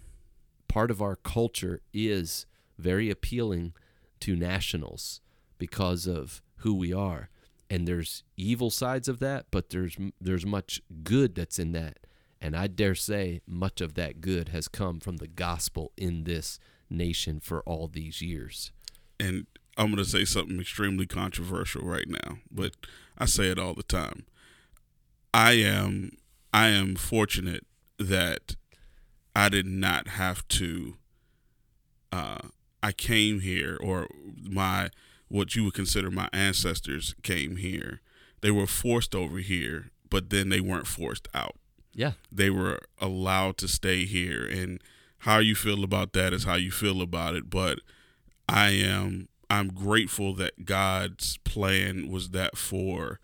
part of our culture is very appealing to nationals because of who we are and there's evil sides of that but there's there's much good that's in that and i dare say much of that good has come from the gospel in this nation for all these years and I'm going to say something extremely controversial right now, but I say it all the time. I am I am fortunate that I did not have to uh I came here or my what you would consider my ancestors came here. They were forced over here, but then they weren't forced out yeah they were allowed to stay here and how you feel about that is how you feel about it but i am i'm grateful that god's plan was that for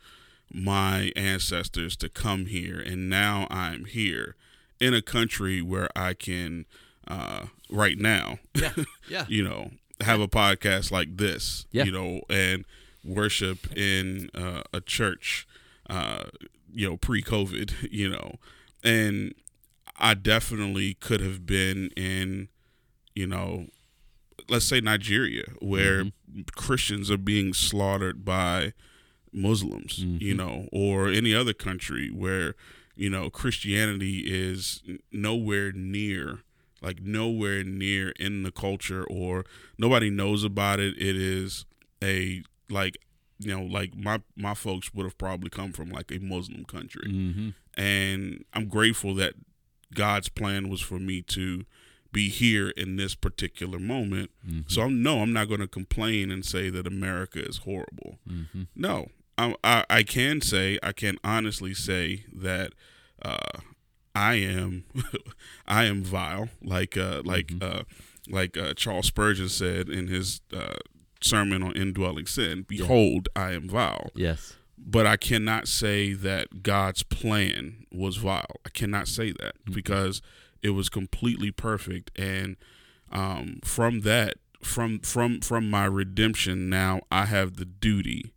my ancestors to come here and now i'm here in a country where i can uh, right now yeah yeah you know have a podcast like this Yeah. you know and worship in uh, a church uh, you know, pre-COVID, you know, and I definitely could have been in, you know, let's say Nigeria, where Mm-hmm. Christians are being slaughtered by Muslims, you Mhm. know, or any other country where, you know, Christianity is nowhere near, like nowhere near in the culture, or nobody knows about it. It is a like, you know, like my my folks would have probably come from like a Muslim country Mm-hmm. and I'm grateful that God's plan was for me to be here in this particular moment. Mm-hmm. So I'm no, I'm not going to complain and say that America is horrible. Mm-hmm. No, I, I I can say I can honestly say that uh, I am I am vile, like uh, like Mhm. uh, like uh, Charles Spurgeon said in his uh, sermon on indwelling sin. Behold, I am vile Yes. but I cannot say that God's plan was vile. I cannot say that Mhm. because it was completely perfect, and um, from that, from from from my redemption, now I have the duty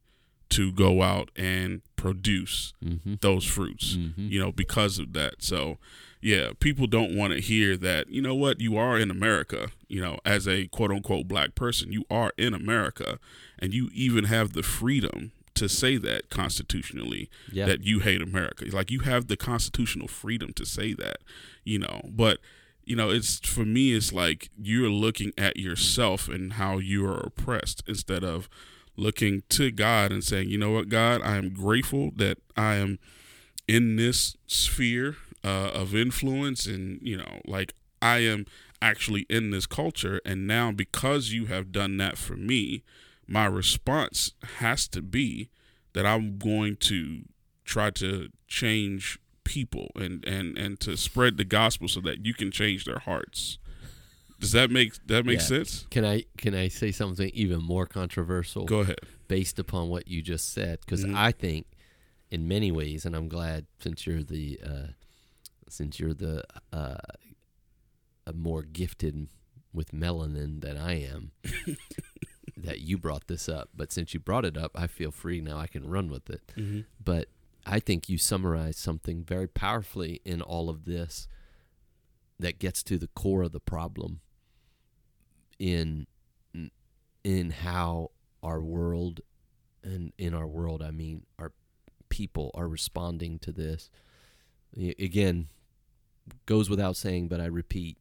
to go out and produce Mm-hmm. those fruits. Mm-hmm. You know, because of that. So, yeah, people don't want to hear that. You know what? You are in America. You know, as a quote unquote black person, you are in America, and you even have the freedom to say that constitutionally Yeah. that you hate America. Like you have the constitutional freedom to say that, you know. But you know, it's for me, it's like you're looking at yourself and how you are oppressed instead of looking to God and saying, you know what, God, I am grateful that I am in this sphere uh, of influence, and you know, like I am actually in this culture, and now because you have done that for me, my response has to be that I'm going to try to change people and and and to spread the gospel so that you can change their hearts. Does that make that make Yeah. sense? Can I can I say something even more controversial Go ahead. based upon what you just said? Because Mhm. I think, in many ways, and I'm glad since you're the uh, since you're the uh, uh, more gifted with melanin than I am, that you brought this up. But since you brought it up, I feel free now. I can run with it. Mm-hmm. but I think you summarized something very powerfully in all of this that gets to the core of the problem in in how our world and in our world I mean our people are responding to this again goes without saying but I repeat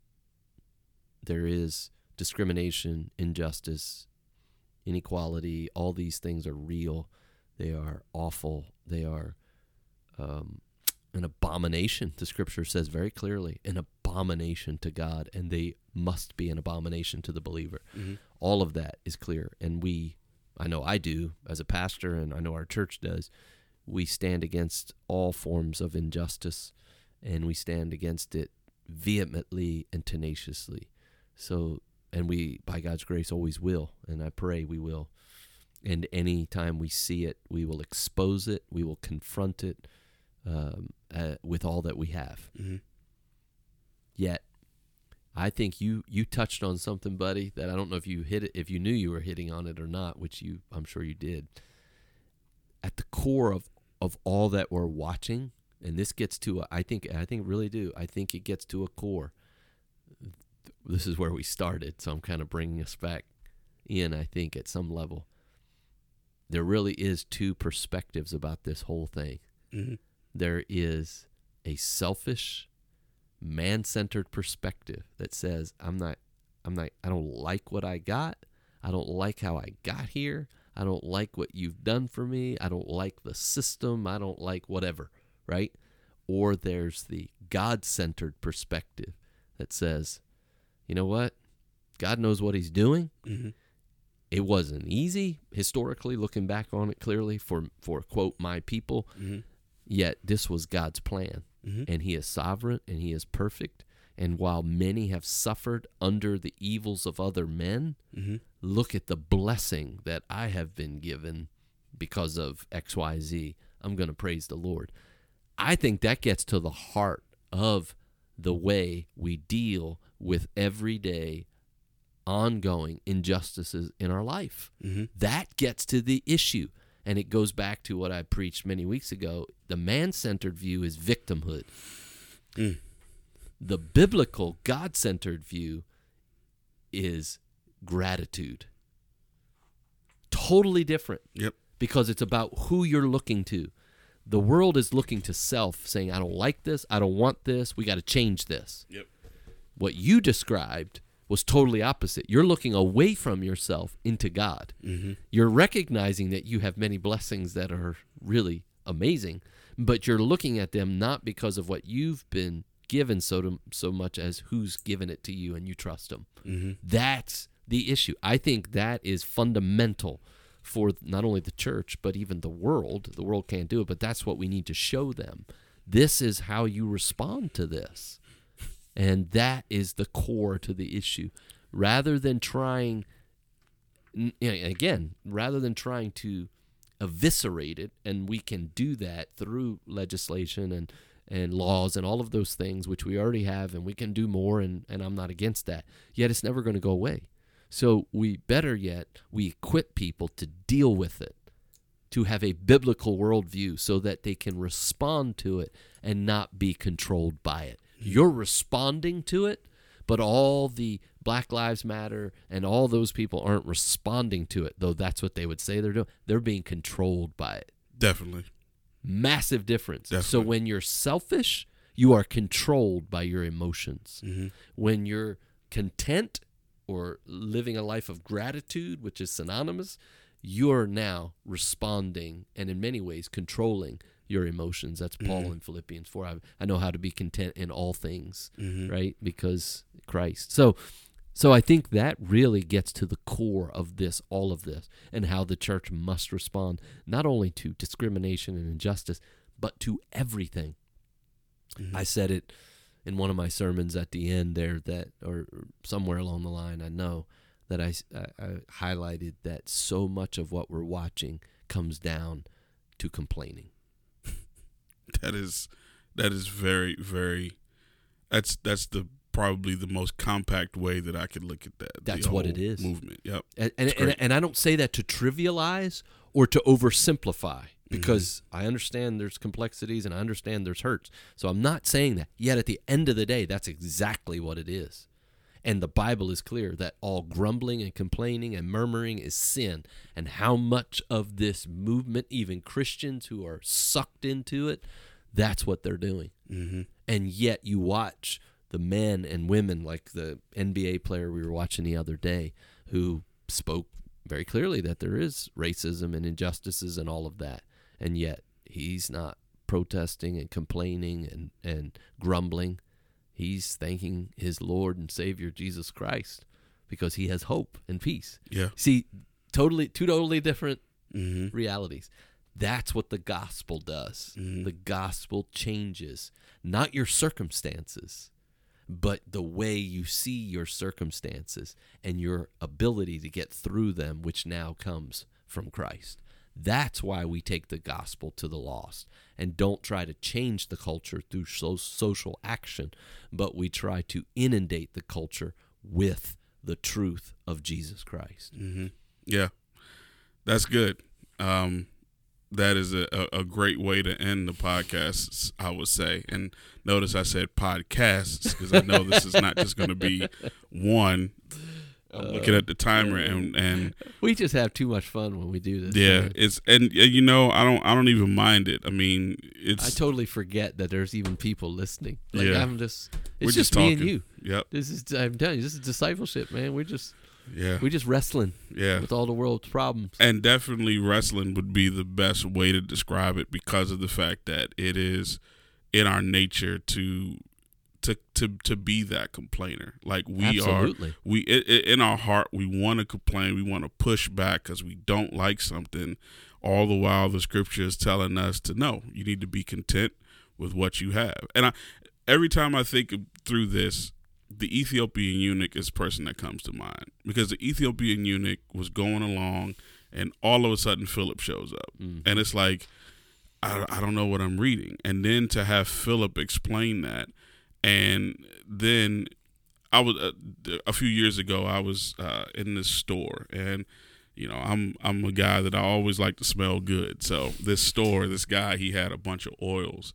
there is discrimination injustice inequality all these things are real they are awful they are um, an abomination. The scripture says very clearly, an abomination to God, and they must be an abomination to the believer. Mm-hmm. All of that is clear. And we, I know I do as a pastor, and I know our church does, we stand against all forms of injustice, and we stand against it vehemently and tenaciously. So, and we, by God's grace, always will, and I pray we will. And any time we see it, we will expose it, we will confront it um, uh, with all that we have. Mm-hmm. Yet, I think you you touched on something, buddy, that I don't know if you hit it, if you knew you were hitting on it or not, which you I'm sure you did. At the core of of all that we're watching, and this gets to a, I think I think really do. I think it gets to a core. This is where we started, so I'm kind of bringing us back in. I think at some level, there really is two perspectives about this whole thing. Mm-hmm. there is a selfish man-centered perspective that says i'm not i'm not i don't like what i got. I don't like how i got here. I don't like what you've done for me. I don't like the system. I don't like whatever right? Or there's the god-centered perspective that says you know what god knows what he's doing Mm-hmm. it wasn't easy historically looking back on it clearly for for quote my people Mm-hmm. Yet this was God's plan, Mm-hmm. and He is sovereign and He is perfect. And while many have suffered under the evils of other men, Mm-hmm. look at the blessing that I have been given because of XYZ. I'm going to praise the Lord. I think that gets to the heart of the way we deal with everyday, ongoing injustices in our life Mm-hmm. that gets to the issue And it goes back to what I preached many weeks ago. The man centered view is victimhood. Mm. The biblical, God centered view is gratitude. Totally different Yep. because it's about who you're looking to. The world is looking to self, saying, I don't like this, I don't want this, we got to change this. Yep. What you described was totally opposite. You're looking away from yourself into God. Mm-hmm. You're recognizing that you have many blessings that are really amazing, but you're looking at them not because of what you've been given so to, so much as who's given it to you and you trust them. Mm-hmm. That's the issue. I think that is fundamental for not only the church but even the world. The world can't do it, but that's what we need to show them. This is how you respond to this. And that is the core to the issue. Rather than trying again, rather than trying to eviscerate it and we can do that through legislation and and laws and all of those things which we already have and we can do more and, and I'm not against that. Yet it's never going to go away. So we better yet we equip people to deal with it, to have a biblical worldview so that they can respond to it and not be controlled by it. You're responding to it, but all the Black Lives Matter and all those people aren't responding to it, though that's what they would say they're doing. They're being controlled by it Definitely. massive difference. So when you're selfish, you are controlled by your emotions. Mm-hmm. When you're content or living a life of gratitude, which is synonymous, you're now responding and in many ways controlling your emotions. That's Paul in Philippians 4. I, I know how to be content in all things, Mm-hmm. right? Because Christ. So so I think that really gets to the core of this, all of this, and how the church must respond not only to discrimination and injustice, but to everything. Mm-hmm. I said it in one of my sermons at the end there that, or somewhere along the line, I know that I I highlighted that so much of what we're watching comes down to complaining. That is that is very very. That's that's the probably the most compact way that I could look at that. That's what it is. Movement. Yep. and and, and and I don't say that to trivialize or to oversimplify mm-hmm. because I understand there's complexities and I understand there's hurts. So I'm not saying that. Yet at the end of the day, that's exactly what it is. And the Bible is clear that all grumbling and complaining and murmuring is sin. And how much of this movement, even Christians who are sucked into it, that's what they're doing Mm-hmm. and yet you watch the men and women like the NBA player we were watching the other day who spoke very clearly that there is racism and injustices and all of that and yet he's not protesting and complaining and, and grumbling he's thanking his lord and savior jesus christ because he has hope and peace Yeah. see totally two totally different Mm-hmm. realities. That's what the gospel does. Mhm. The gospel changes not your circumstances, but the way you see your circumstances and your ability to get through them, which now comes from Christ. That's why we take the gospel to the lost and don't try to change the culture through so- social action, but we try to inundate the culture with the truth of Jesus Christ. Mm-hmm. Yeah, that's good. Um, that is a, a, a great way to end the podcast, I would say. And notice I said podcasts because I know this is not just going to be one. I'm looking at the timer and and We just have too much fun when we do this. yeah, man. it's and uh, you know I don't I don't even mind it. I mean it's I totally forget that there's even people listening. Like Yeah. I'm just it's we're just, just, me and you. Yep. This is I'm telling you, this is discipleship, man. We're just Yeah. we're just wrestling Yeah. with all the world's problems. and definitely wrestling would be the best way to describe it because of the fact that it is in our nature to to to to be that complainer. Like we Absolutely. are we i i in our heart we want to complain. We want to push back because we don't like something. All the while the scripture is telling us to know. You need to be content with what you have. And i every time i think through this the ethiopian eunuch is person that comes to mind. Because the ethiopian eunuch was going along and all of a sudden philip shows up. Mm. and it's like I, I don't know what i'm reading. And then to have philip explain that and then I was uh, a few years ago. I was uh, in this store, and you know, I'm I'm a guy that I always like to smell good. So this store, this guy, he had a bunch of oils.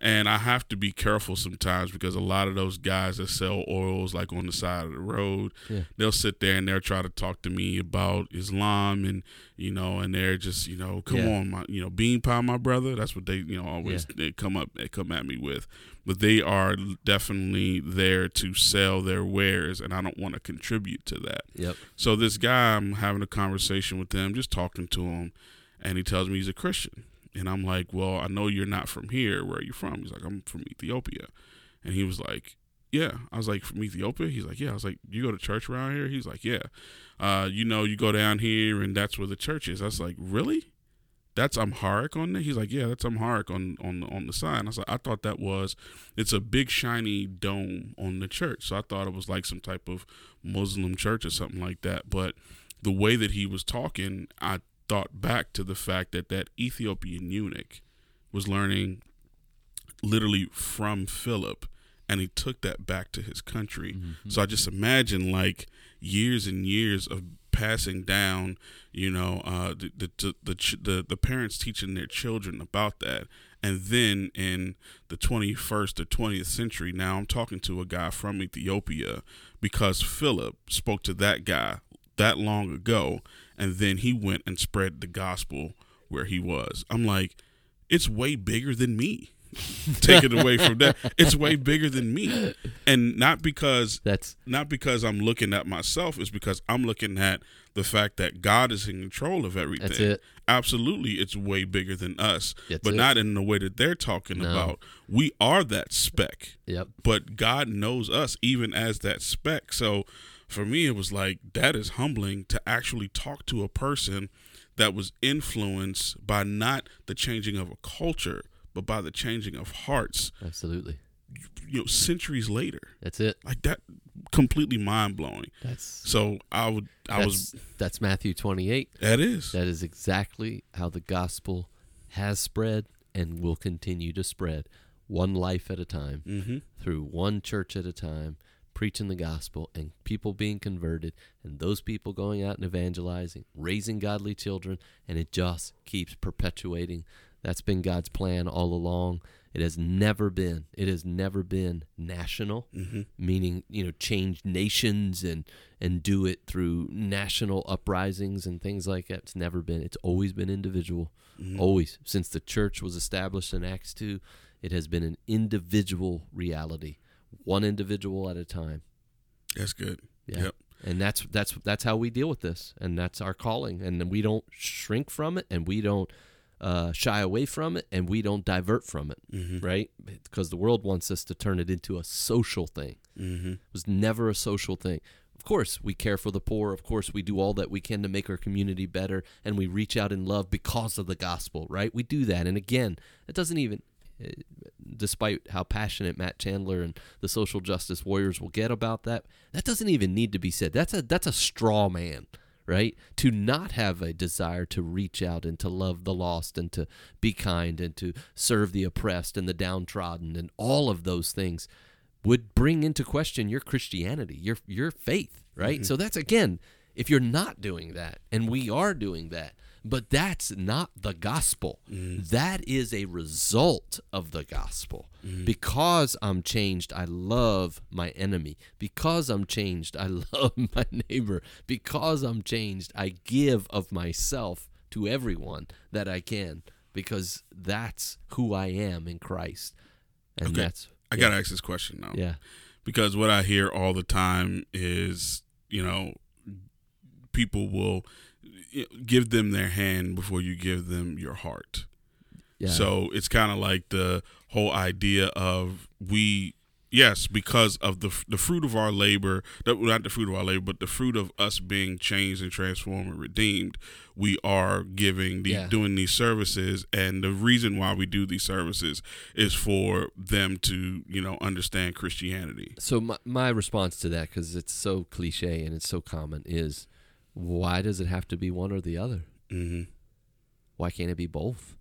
And I have to be careful sometimes because a lot of those guys that sell oils like on the side of the road, Yeah. they'll sit there and they'll try to talk to me about Islam and you know, and they're just, you know, come Yeah. on, my you know, bean pie, my brother. That's what they, you know, always they come up they come at me with. But they are definitely there to sell their wares and I don't want to contribute to that. Yep. So this guy, I'm having a conversation with him, just talking to him, and he tells me he's a Christian. And I'm like, well, I know you're not from here. Where are you from? He's like, I'm from Ethiopia. And he was like, yeah. I was like, from Ethiopia? He's like, yeah. I was like, you go to church around here? He's like, yeah. Uh, you know, you go down here and that's where the church is. I was like, really? That's Amharic on there? He's like, yeah, that's Amharic on on the, on the sign. I was like, I thought that was, it's a big shiny dome on the church. So I thought it was like some type of Muslim church or something like that. But the way that he was talking, I thought back to the fact that that Ethiopian eunuch was learning literally from Philip and he took that back to his country. Mm-hmm. So I just imagine like years and years of passing down, you know, uh, the the the the, the parents teaching their children about that, and then in the 21st or 20th century, now I'm talking to a guy from Ethiopia because Philip spoke to that guy that long ago, and then he went and spread the gospel where he was. I'm like, it's way bigger than me. Take it away from that. It's way bigger than me, and not because That's not because I'm looking at myself. It's because I'm looking at the fact that God is in control of everything. That's it. Absolutely, it's way bigger than us, That's but it. not in the way that they're talking No. about. We are that speck, yep. but God knows us even as that speck. So for me, it was like that is humbling to actually talk to a person that was influenced by not the changing of a culture, but by the changing of hearts. Absolutely. You know, centuries later, That's it. like that, completely mind blowing. That's So I would, I that's, was, that's Matthew 28. that is, That is exactly how the gospel has spread and will continue to spread, one life at a time, mm-hmm. through one church at a time, preaching the gospel and people being converted, and those people going out and evangelizing, raising godly children, and it just keeps perpetuating. That's been God's plan all along. It has never been. It has never been national, Mm-hmm. meaning you know change nations and and do it through national uprisings and things like that. It's never been. It's always been individual. Mm-hmm. Always since the church was established in Acts two, it has been an individual reality, one individual at a time. that's good. Yeah. Yep. And that's that's that's how we deal with this, and that's our calling, and we don't shrink from it, and we don't uh, shy away from it, and we don't divert from it, Mm-hmm. right? Because the world wants us to turn it into a social thing. Mm-hmm. It was never a social thing. Of course, we care for the poor. Of course, we do all that we can to make our community better, and we reach out in love because of the gospel, right? We do that, and again, it doesn't even. eh, Despite how passionate Matt Chandler and the social justice warriors will get about that, that doesn't even need to be said. That's a that's a straw man, right? To not have a desire to reach out and to love the lost and to be kind and to serve the oppressed and the downtrodden and all of those things would bring into question your Christianity, your your faith, right? Mm-hmm. So that's again, if you're not doing that, and we are doing that, but that's not the gospel. Mm. That is a result of the gospel. Mm. Because I'm changed, I love my enemy. Because I'm changed, I love my neighbor. Because I'm changed, I give of myself to everyone that I can. Because that's who I am in Christ. And Okay. that's I gotta ask this question now. yeah. because what I hear all the time is, you know, people will give them their hand before you give them your heart. Yeah. So it's kind of like the whole idea of we, yes, because of the the fruit of our labor, not the fruit of our labor, but the fruit of us being changed and transformed and redeemed, we are giving the Yeah. doing these services, and the reason why we do these services is for them to you know understand Christianity. So my, my response to that, because it's so cliche and it's so common, is why does it have to be one or the other? hmm Why can't it be both?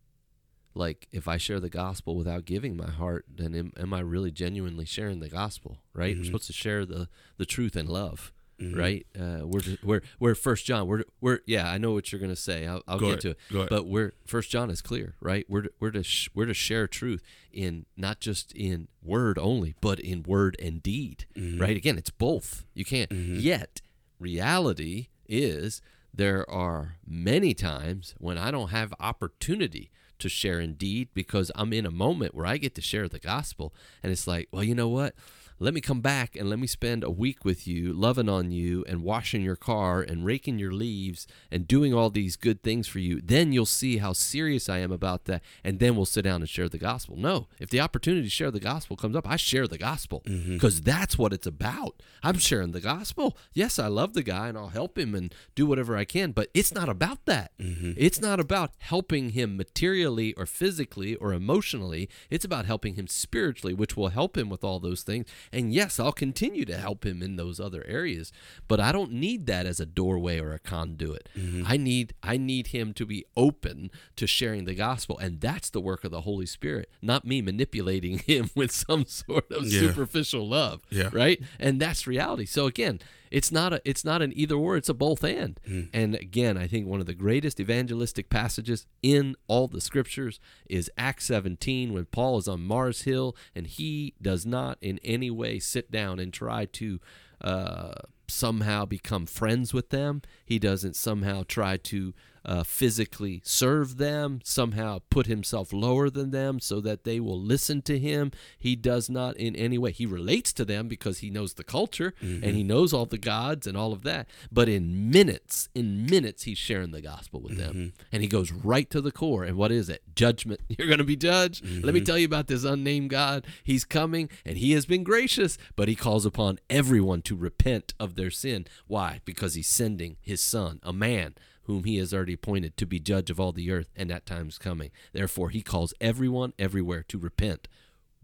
Like if I share the gospel without giving my heart, then am, am I really genuinely sharing the gospel? Right? We're Mhm. supposed to share the the truth and love. right? Uh, we're just, we're we're First John. We're we're yeah. I know what you're gonna say. I'll, I'll Go get ahead. to it. But we're First John is clear, right? We're to, we're to sh- we're to share truth in not just in word only, but in word and deed, Mm-hmm. right? Again, it's both. You can't. Yet reality is there are many times when I don't have opportunity to share indeed because I'm in a moment where I get to share the gospel, and it's like, well, you know what? Let me come back and let me spend a week with you, loving on you and washing your car and raking your leaves and doing all these good things for you. Then you'll see how serious I am about that. And then we'll sit down and share the gospel. No, if the opportunity to share the gospel comes up, I share the gospel mm-hmm. because that's what it's about. I'm sharing the gospel. Yes, I love the guy and I'll help him and do whatever I can, but it's not about that. Mm-hmm. It's not about helping him materially or physically or emotionally. It's about helping him spiritually, which will help him with all those things. And yes, I'll continue to help him in those other areas, but I don't need that as a doorway or a conduit. Mm-hmm. I need I need him to be open to sharing the gospel, and that's the work of the Holy Spirit, not me manipulating him with some sort of Yeah. superficial love. Yeah. Right? And that's reality. So again, it's not a it's not an either or, it's a both and. And again, I think one of the greatest evangelistic passages in all the scriptures is Acts 17 when Paul is on Mars Hill and he does not in any way sit down and try to uh, somehow become friends with them. He doesn't somehow try to uh, physically serve them, somehow put himself lower than them so that they will listen to him. He does not in any way. He relates to them because he knows the culture and mm-hmm. he knows all the gods and all of that. But in minutes, in minutes, he's sharing the gospel with them. Mm-hmm. And he goes right to the core. And what is it? Judgment. You're going to be judged. Let me mm-hmm. tell you about this unnamed God. He's coming and he has been gracious, but he calls upon everyone to repent of their sin. Why? Because he's sending his son, a man whom he has already appointed to be judge of all the earth, and that time's coming. Therefore, he calls everyone everywhere to repent.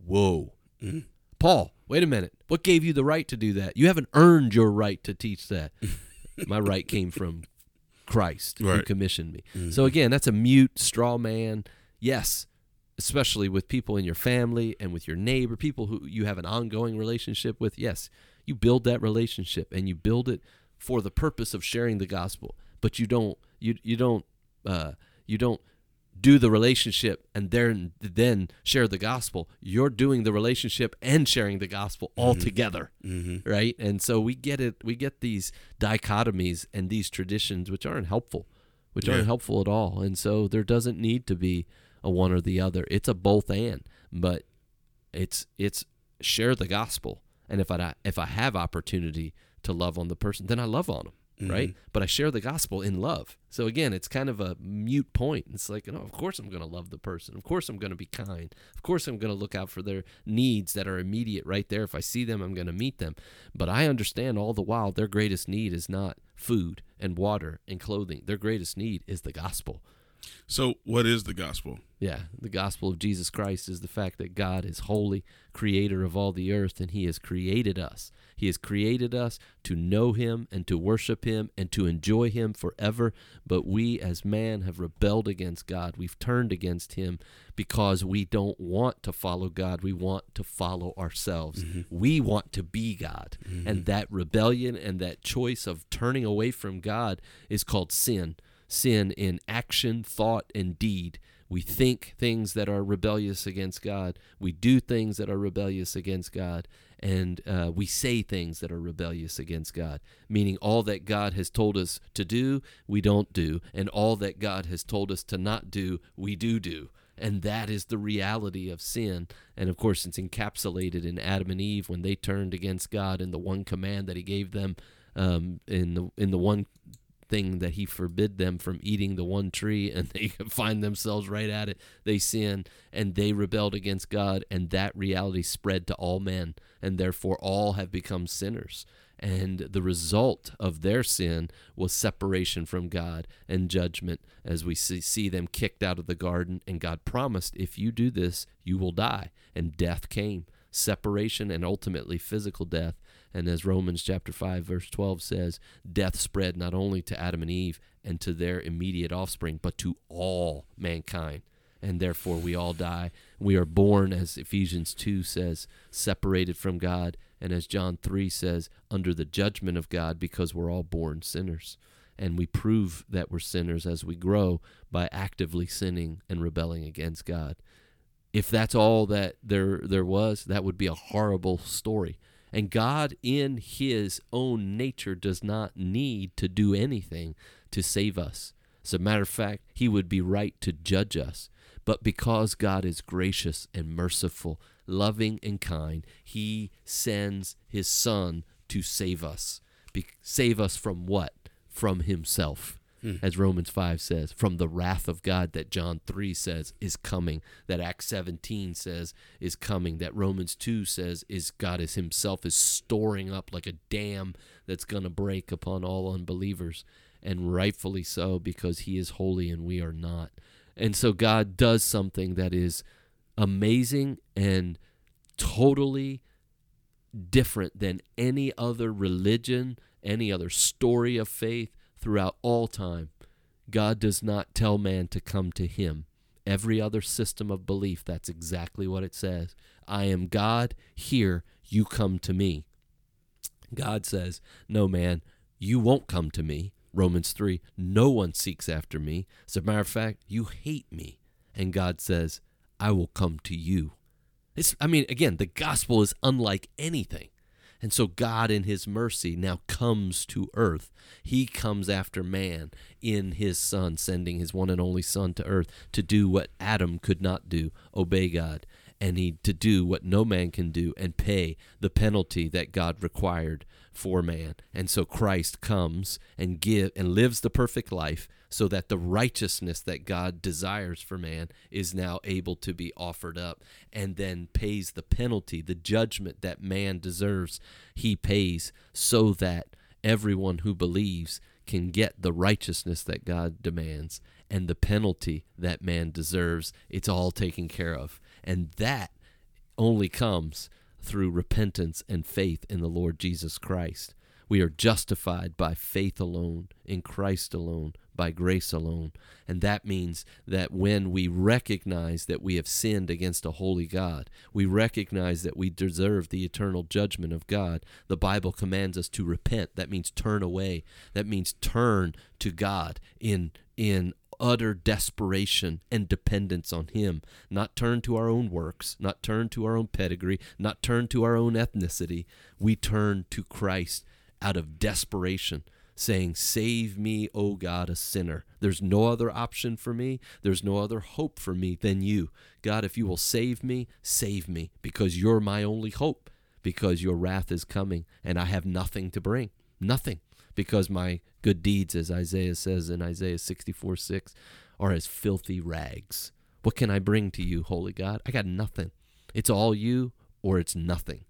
Whoa. Mm. Paul, wait a minute. What gave you the right to do that? You haven't earned your right to teach that. My right came from Christ who commissioned me. Mm-hmm. So again, that's a mute straw man. Yes, especially with people in your family and with your neighbor, people who you have an ongoing relationship with. Yes, you build that relationship and you build it for the purpose of sharing the gospel. But you don't you you don't uh, you don't do the relationship and then then share the gospel. You're doing the relationship and sharing the gospel all together, right? And so we get it. We get these dichotomies and these traditions, which aren't helpful, which Yeah. aren't helpful at all. And so there doesn't need to be a one or the other. It's a both and, but it's it's share the gospel. And if I if I have opportunity to love on the person, then I love on them, right? Mm-hmm. But I share the gospel in love. So again, it's kind of a mute point. It's like, you know, of course I'm going to love the person. Of course I'm going to be kind. Of course I'm going to look out for their needs that are immediate right there. If I see them, I'm going to meet them. But I understand all the while their greatest need is not food and water and clothing. Their greatest need is the gospel. So, what is the gospel? Yeah, the gospel of Jesus Christ is the fact that God is holy, creator of all the earth, and He has created us. He has created us to know Him and to worship Him and to enjoy Him forever. But we as man have rebelled against God. We've turned against Him because we don't want to follow God. We want to follow ourselves. Mm-hmm. We want to be God. And mm-hmm. that rebellion and that choice of turning away from God is called sin sin in action, thought, and deed. We think things that are rebellious against God. We do things that are rebellious against God. And uh, we say things that are rebellious against God, meaning all that God has told us to do, we don't do. And all that God has told us to not do, we do do. And that is the reality of sin. And of course, it's encapsulated in Adam and Eve when they turned against God in the one command that He gave them um, in the in the one thing that he forbid them from eating the one tree and they find themselves right at it. They sin and they rebelled against god and that reality spread to all men and therefore all have become sinners. And the result of their sin was separation from god and judgment as we see, see them kicked out of the garden. And god promised if you do this you will die. And death came. Separation and ultimately physical death and as Romans chapter 5 verse 12 says, death spread not only to Adam and Eve and to their immediate offspring, but to all mankind. And therefore we all die. We are born, as Ephesians 2 says, separated from God And as John 3 says, under the judgment of God because we're all born sinners. And we prove that we're sinners as we grow by actively sinning and rebelling against God. If that's all that there there was, that would be a horrible story. And God in his own nature does not need to do anything to save us. As a matter of fact, he would be right to judge us. But because God is gracious and merciful, loving and kind, he sends his son to save us. Be- save us from what? From himself. Hmm. As Romans 5 says, from the wrath of God that John 3 says is coming, that Acts 17 says is coming, that Romans 2 says is God is himself is storing up like a dam that's going to break upon all unbelievers and rightfully so because he is holy and we are not. And so God does something that is amazing and totally different than any other religion, any other story of faith throughout all time. God does not tell man to come to him. Every other system of belief, that's exactly what it says. I am God, here you come to me. God says, No, man, you won't come to me. Romans 3, no one seeks after me. As a matter of fact, you hate me. And God says, I will come to you. It's, I mean, again, the gospel is unlike anything. And so God, in his mercy, now comes to earth. He comes after man in his son, sending his one and only son to earth to do what Adam could not do obey God. And he to do what no man can do and pay the penalty that God required for man. And so Christ comes and give and lives the perfect life so that the righteousness that God desires for man is now able to be offered up and then pays the penalty, the judgment that man deserves. He pays so that everyone who believes can get the righteousness that God demands and the penalty that man deserves. It's all taken care of. And that only comes through repentance and faith in the Lord Jesus Christ. We are justified by faith alone, in Christ alone, by grace alone. And that means that when we recognize that we have sinned against a holy God, we recognize that we deserve the eternal judgment of God. The Bible commands us to repent. That means turn away. That means turn to God in in utter desperation and dependence on Him, not turn to our own works, not turn to our own pedigree, not turn to our own ethnicity. We turn to Christ out of desperation, saying, Save me, O God, a sinner. There's no other option for me. There's no other hope for me than you. God, if you will save me, save me, because you're my only hope, because your wrath is coming, and I have nothing to bring. Nothing because my good deeds, as Isaiah says in Isaiah 64 6, are as filthy rags. What can I bring to you, holy God? I got nothing. It's all you or it's nothing.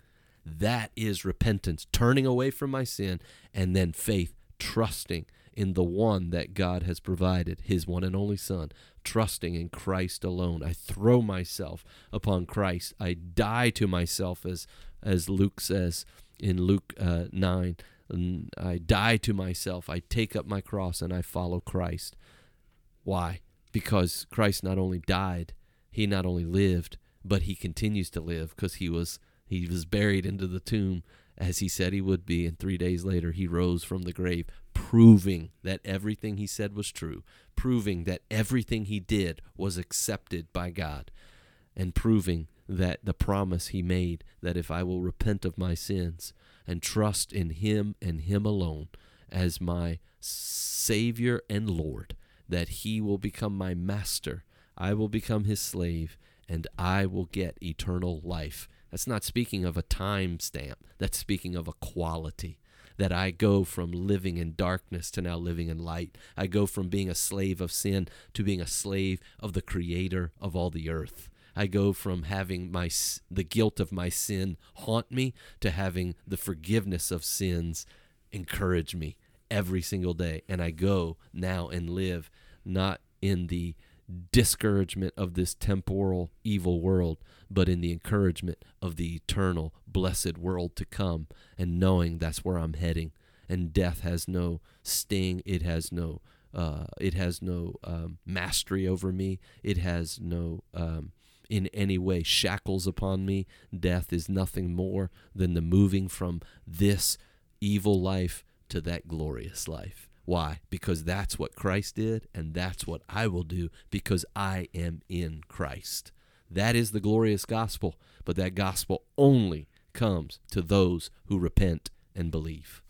That is repentance, turning away from my sin, and then faith, trusting in the one that God has provided, his one and only Son, trusting in Christ alone. I throw myself upon Christ. I die to myself, as, as Luke says in Luke uh, 9 and I die to myself. I take up my cross and I follow Christ. Why? Because Christ not only died, he not only lived, but he continues to live because he was he was buried into the tomb as he said he would be and 3 days later he rose from the grave proving that everything he said was true, proving that everything he did was accepted by God and proving that the promise he made that if I will repent of my sins and trust in him and him alone as my Savior and Lord, that he will become my master, I will become his slave, and I will get eternal life. That's not speaking of a time stamp, that's speaking of a quality. That I go from living in darkness to now living in light. I go from being a slave of sin to being a slave of the Creator of all the earth. I go from having my the guilt of my sin haunt me to having the forgiveness of sins encourage me every single day. And I go now and live not in the discouragement of this temporal evil world but in the encouragement of the eternal blessed world to come and knowing that's where I'm heading. And death has no sting. It has no uh, it has no um, mastery over me. It has no um, in any way shackles upon me. Death is nothing more than the moving from this evil life to that glorious life. Why? Because that's what Christ did, and that's what I will do because I am in Christ. That is the glorious gospel, but that gospel only comes to those who repent and believe.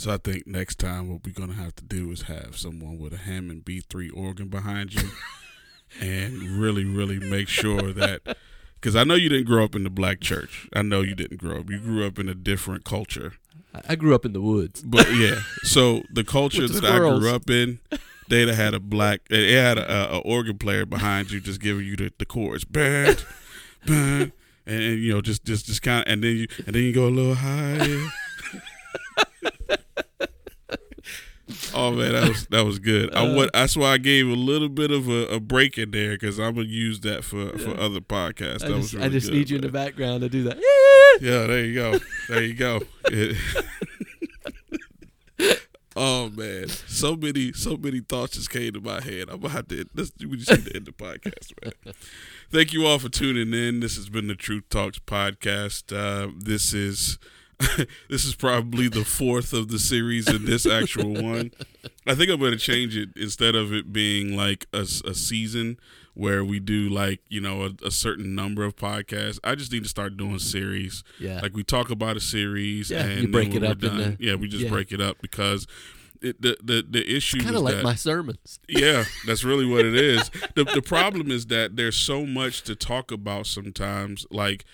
So I think next time what we're gonna have to do is have someone with a Hammond B3 organ behind you, and really, really make sure that because I know you didn't grow up in the black church. I know you didn't grow up. You grew up in a different culture. I- grew up in the woods. But yeah, so the culture that I grew up in, they'd have had a black, they had a, a organ player behind you, just giving you the, the chords, bad, bad, and, and, you know, just just just kind of, and then you and then you go a little higher. oh man, that was that was good. I would, that's why I gave a little bit of a, a break in there because I'm gonna use that for for other podcasts. I That just, was really I just good, need you in the man. background to do that. Yeah, there you go. There you go. Oh man, so many, so many thoughts just came to my head. I'm have to. Let's, we just need to end the podcast, man. Thank you all for tuning in. This has been the Truth Talks podcast. Uh, this is. this is probably the fourth of the series in this actual one. I think I'm going to change it instead of it being like a season where we do like you know a, a certain number of podcasts. I just need to start doing series. Yeah. Like we talk about a series, Yeah, and you break it up done- yeah, we just yeah. break it up because it, the the the issue kind of like that, my sermons. yeah, that's really what it is. the The problem is that there's so much to talk about sometimes. Like,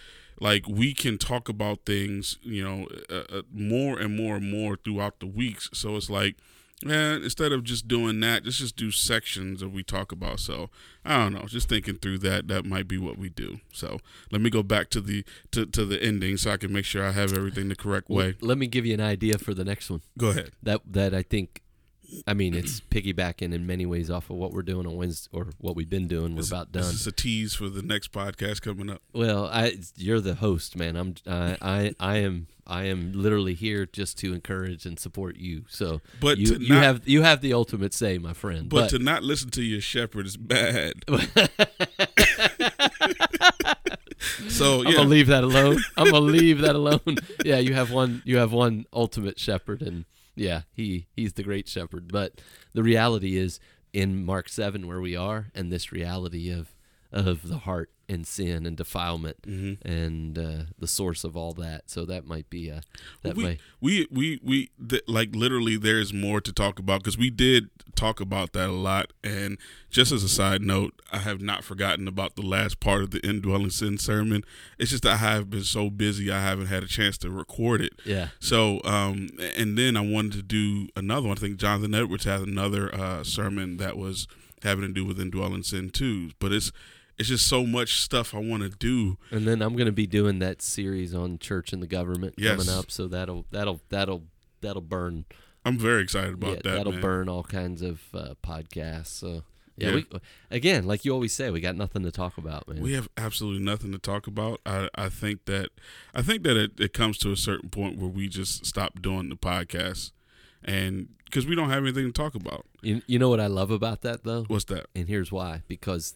like we can talk about things, you know, uh, uh, more and more and more throughout the weeks. So it's like, man, instead of just doing that, let's just do sections that we talk about. So I don't know, just thinking through that, that might be what we do. So let me go back to the to, to the ending so I can make sure I have everything the correct way. Let me give you an idea for the next one. Go ahead. That that I think, I mean, it's piggybacking in many ways off of what we're doing on Wednesday or what we've been doing. We're This- about This done. is a tease for the next podcast coming up. Well, I you're the host, man. I'm I I, I am I am literally here just to encourage and support you. So, But you you not- have you have the ultimate say, my friend. But, to not listen to your shepherd is bad. so I'm gonna leave that alone. I'm gonna leave that alone. Yeah, you have one. You have one ultimate shepherd, and yeah, he he's the great shepherd. But the reality is in Mark seven where we are, and this reality of of the heart and sin and defilement Mm-hmm. and uh, the source of all that. So that might be a that we, may we we we th- like literally there's more to talk about because we did talk about that a lot. And just as a side note, I have not forgotten about the last part of the indwelling sin sermon. It's just that I have been so busy I haven't had a chance to record it. yeah. So, um, and then I wanted to do another one. I think Jonathan Edwards had another uh, sermon that was having to do with indwelling sin too. But it's it's just so much stuff I want to do. And then I'm going to be doing that series on church and the government Yes. coming up. So that'll that'll that'll that'll burn. I'm very excited about yeah, that. that'll man. burn all kinds of uh, podcasts. So yeah, Yeah. we again, like you always say, we got nothing to talk about, man. We have absolutely nothing to talk about. I, I think that I think that it, it comes to a certain point where we just stop doing the podcast, and because we don't have anything to talk about. you, you know what I love about that though, What's that? and here's why: because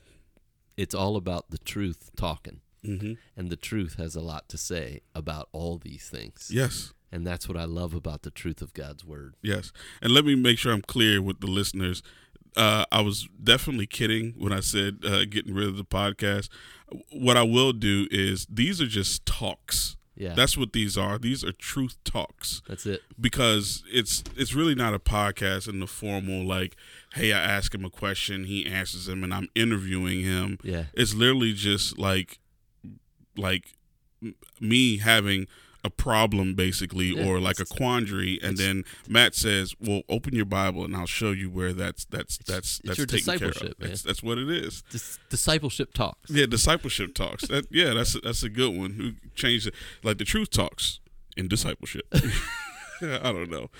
it's all about the truth talking, Mm-hmm. and the truth has a lot to say about all these things. Yes. And that's what I love about the truth of God's word. Yes, and let me make sure I'm clear with the listeners. Uh, I was definitely kidding when I said uh, getting rid of the podcast. What I will do is these are just talks. Yeah, That's what these are. These are truth talks that's it. because it's it's really not a podcast in the formal like, hey, I ask him a question, he answers him, and I'm interviewing him. Yeah, It's literally just like like me having a problem basically Yeah, or like a quandary and then Matt says, "Well, open your Bible and I'll show you where that's that's that's it's that's your taken care of." That's, that's what it is. Dis- discipleship talks. Yeah, discipleship talks. That yeah, that's that's a good one. Who changed it like the truth talks in discipleship. I don't know.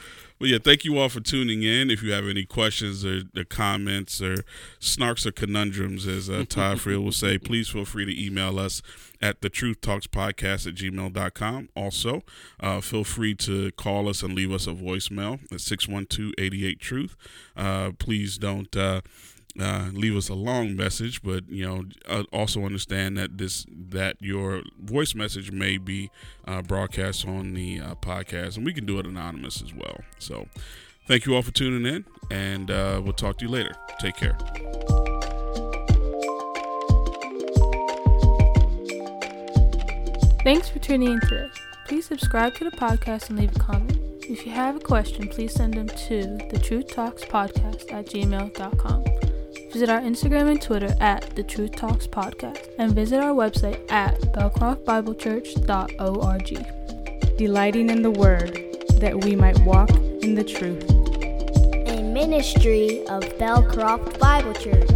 But yeah, thank you all for tuning in. If you have any questions or, or comments or snarks or conundrums, as uh, Todd Friel will say, please feel free to email us at the truth talks podcast at gmail.com. Also, uh, feel free to call us and leave us a voicemail at 612 88 truth. Uh, please don't. Uh, uh, leave us a long message, but you know, also understand that this that your voice message may be uh, broadcast on the uh, podcast, and we can do it anonymous as well. So, thank you all for tuning in, and uh, we'll talk to you later. Take care. Thanks for tuning in today. Please subscribe to the podcast and leave a comment. If you have a question, please send them to the Truth Talks Podcast at gmail.com. Visit our Instagram and Twitter at the Truth Talks Podcast and visit our website at belcroftbiblechurch.org. Delighting in the Word, that we might walk in the truth. A ministry of Belcroft Bible Church.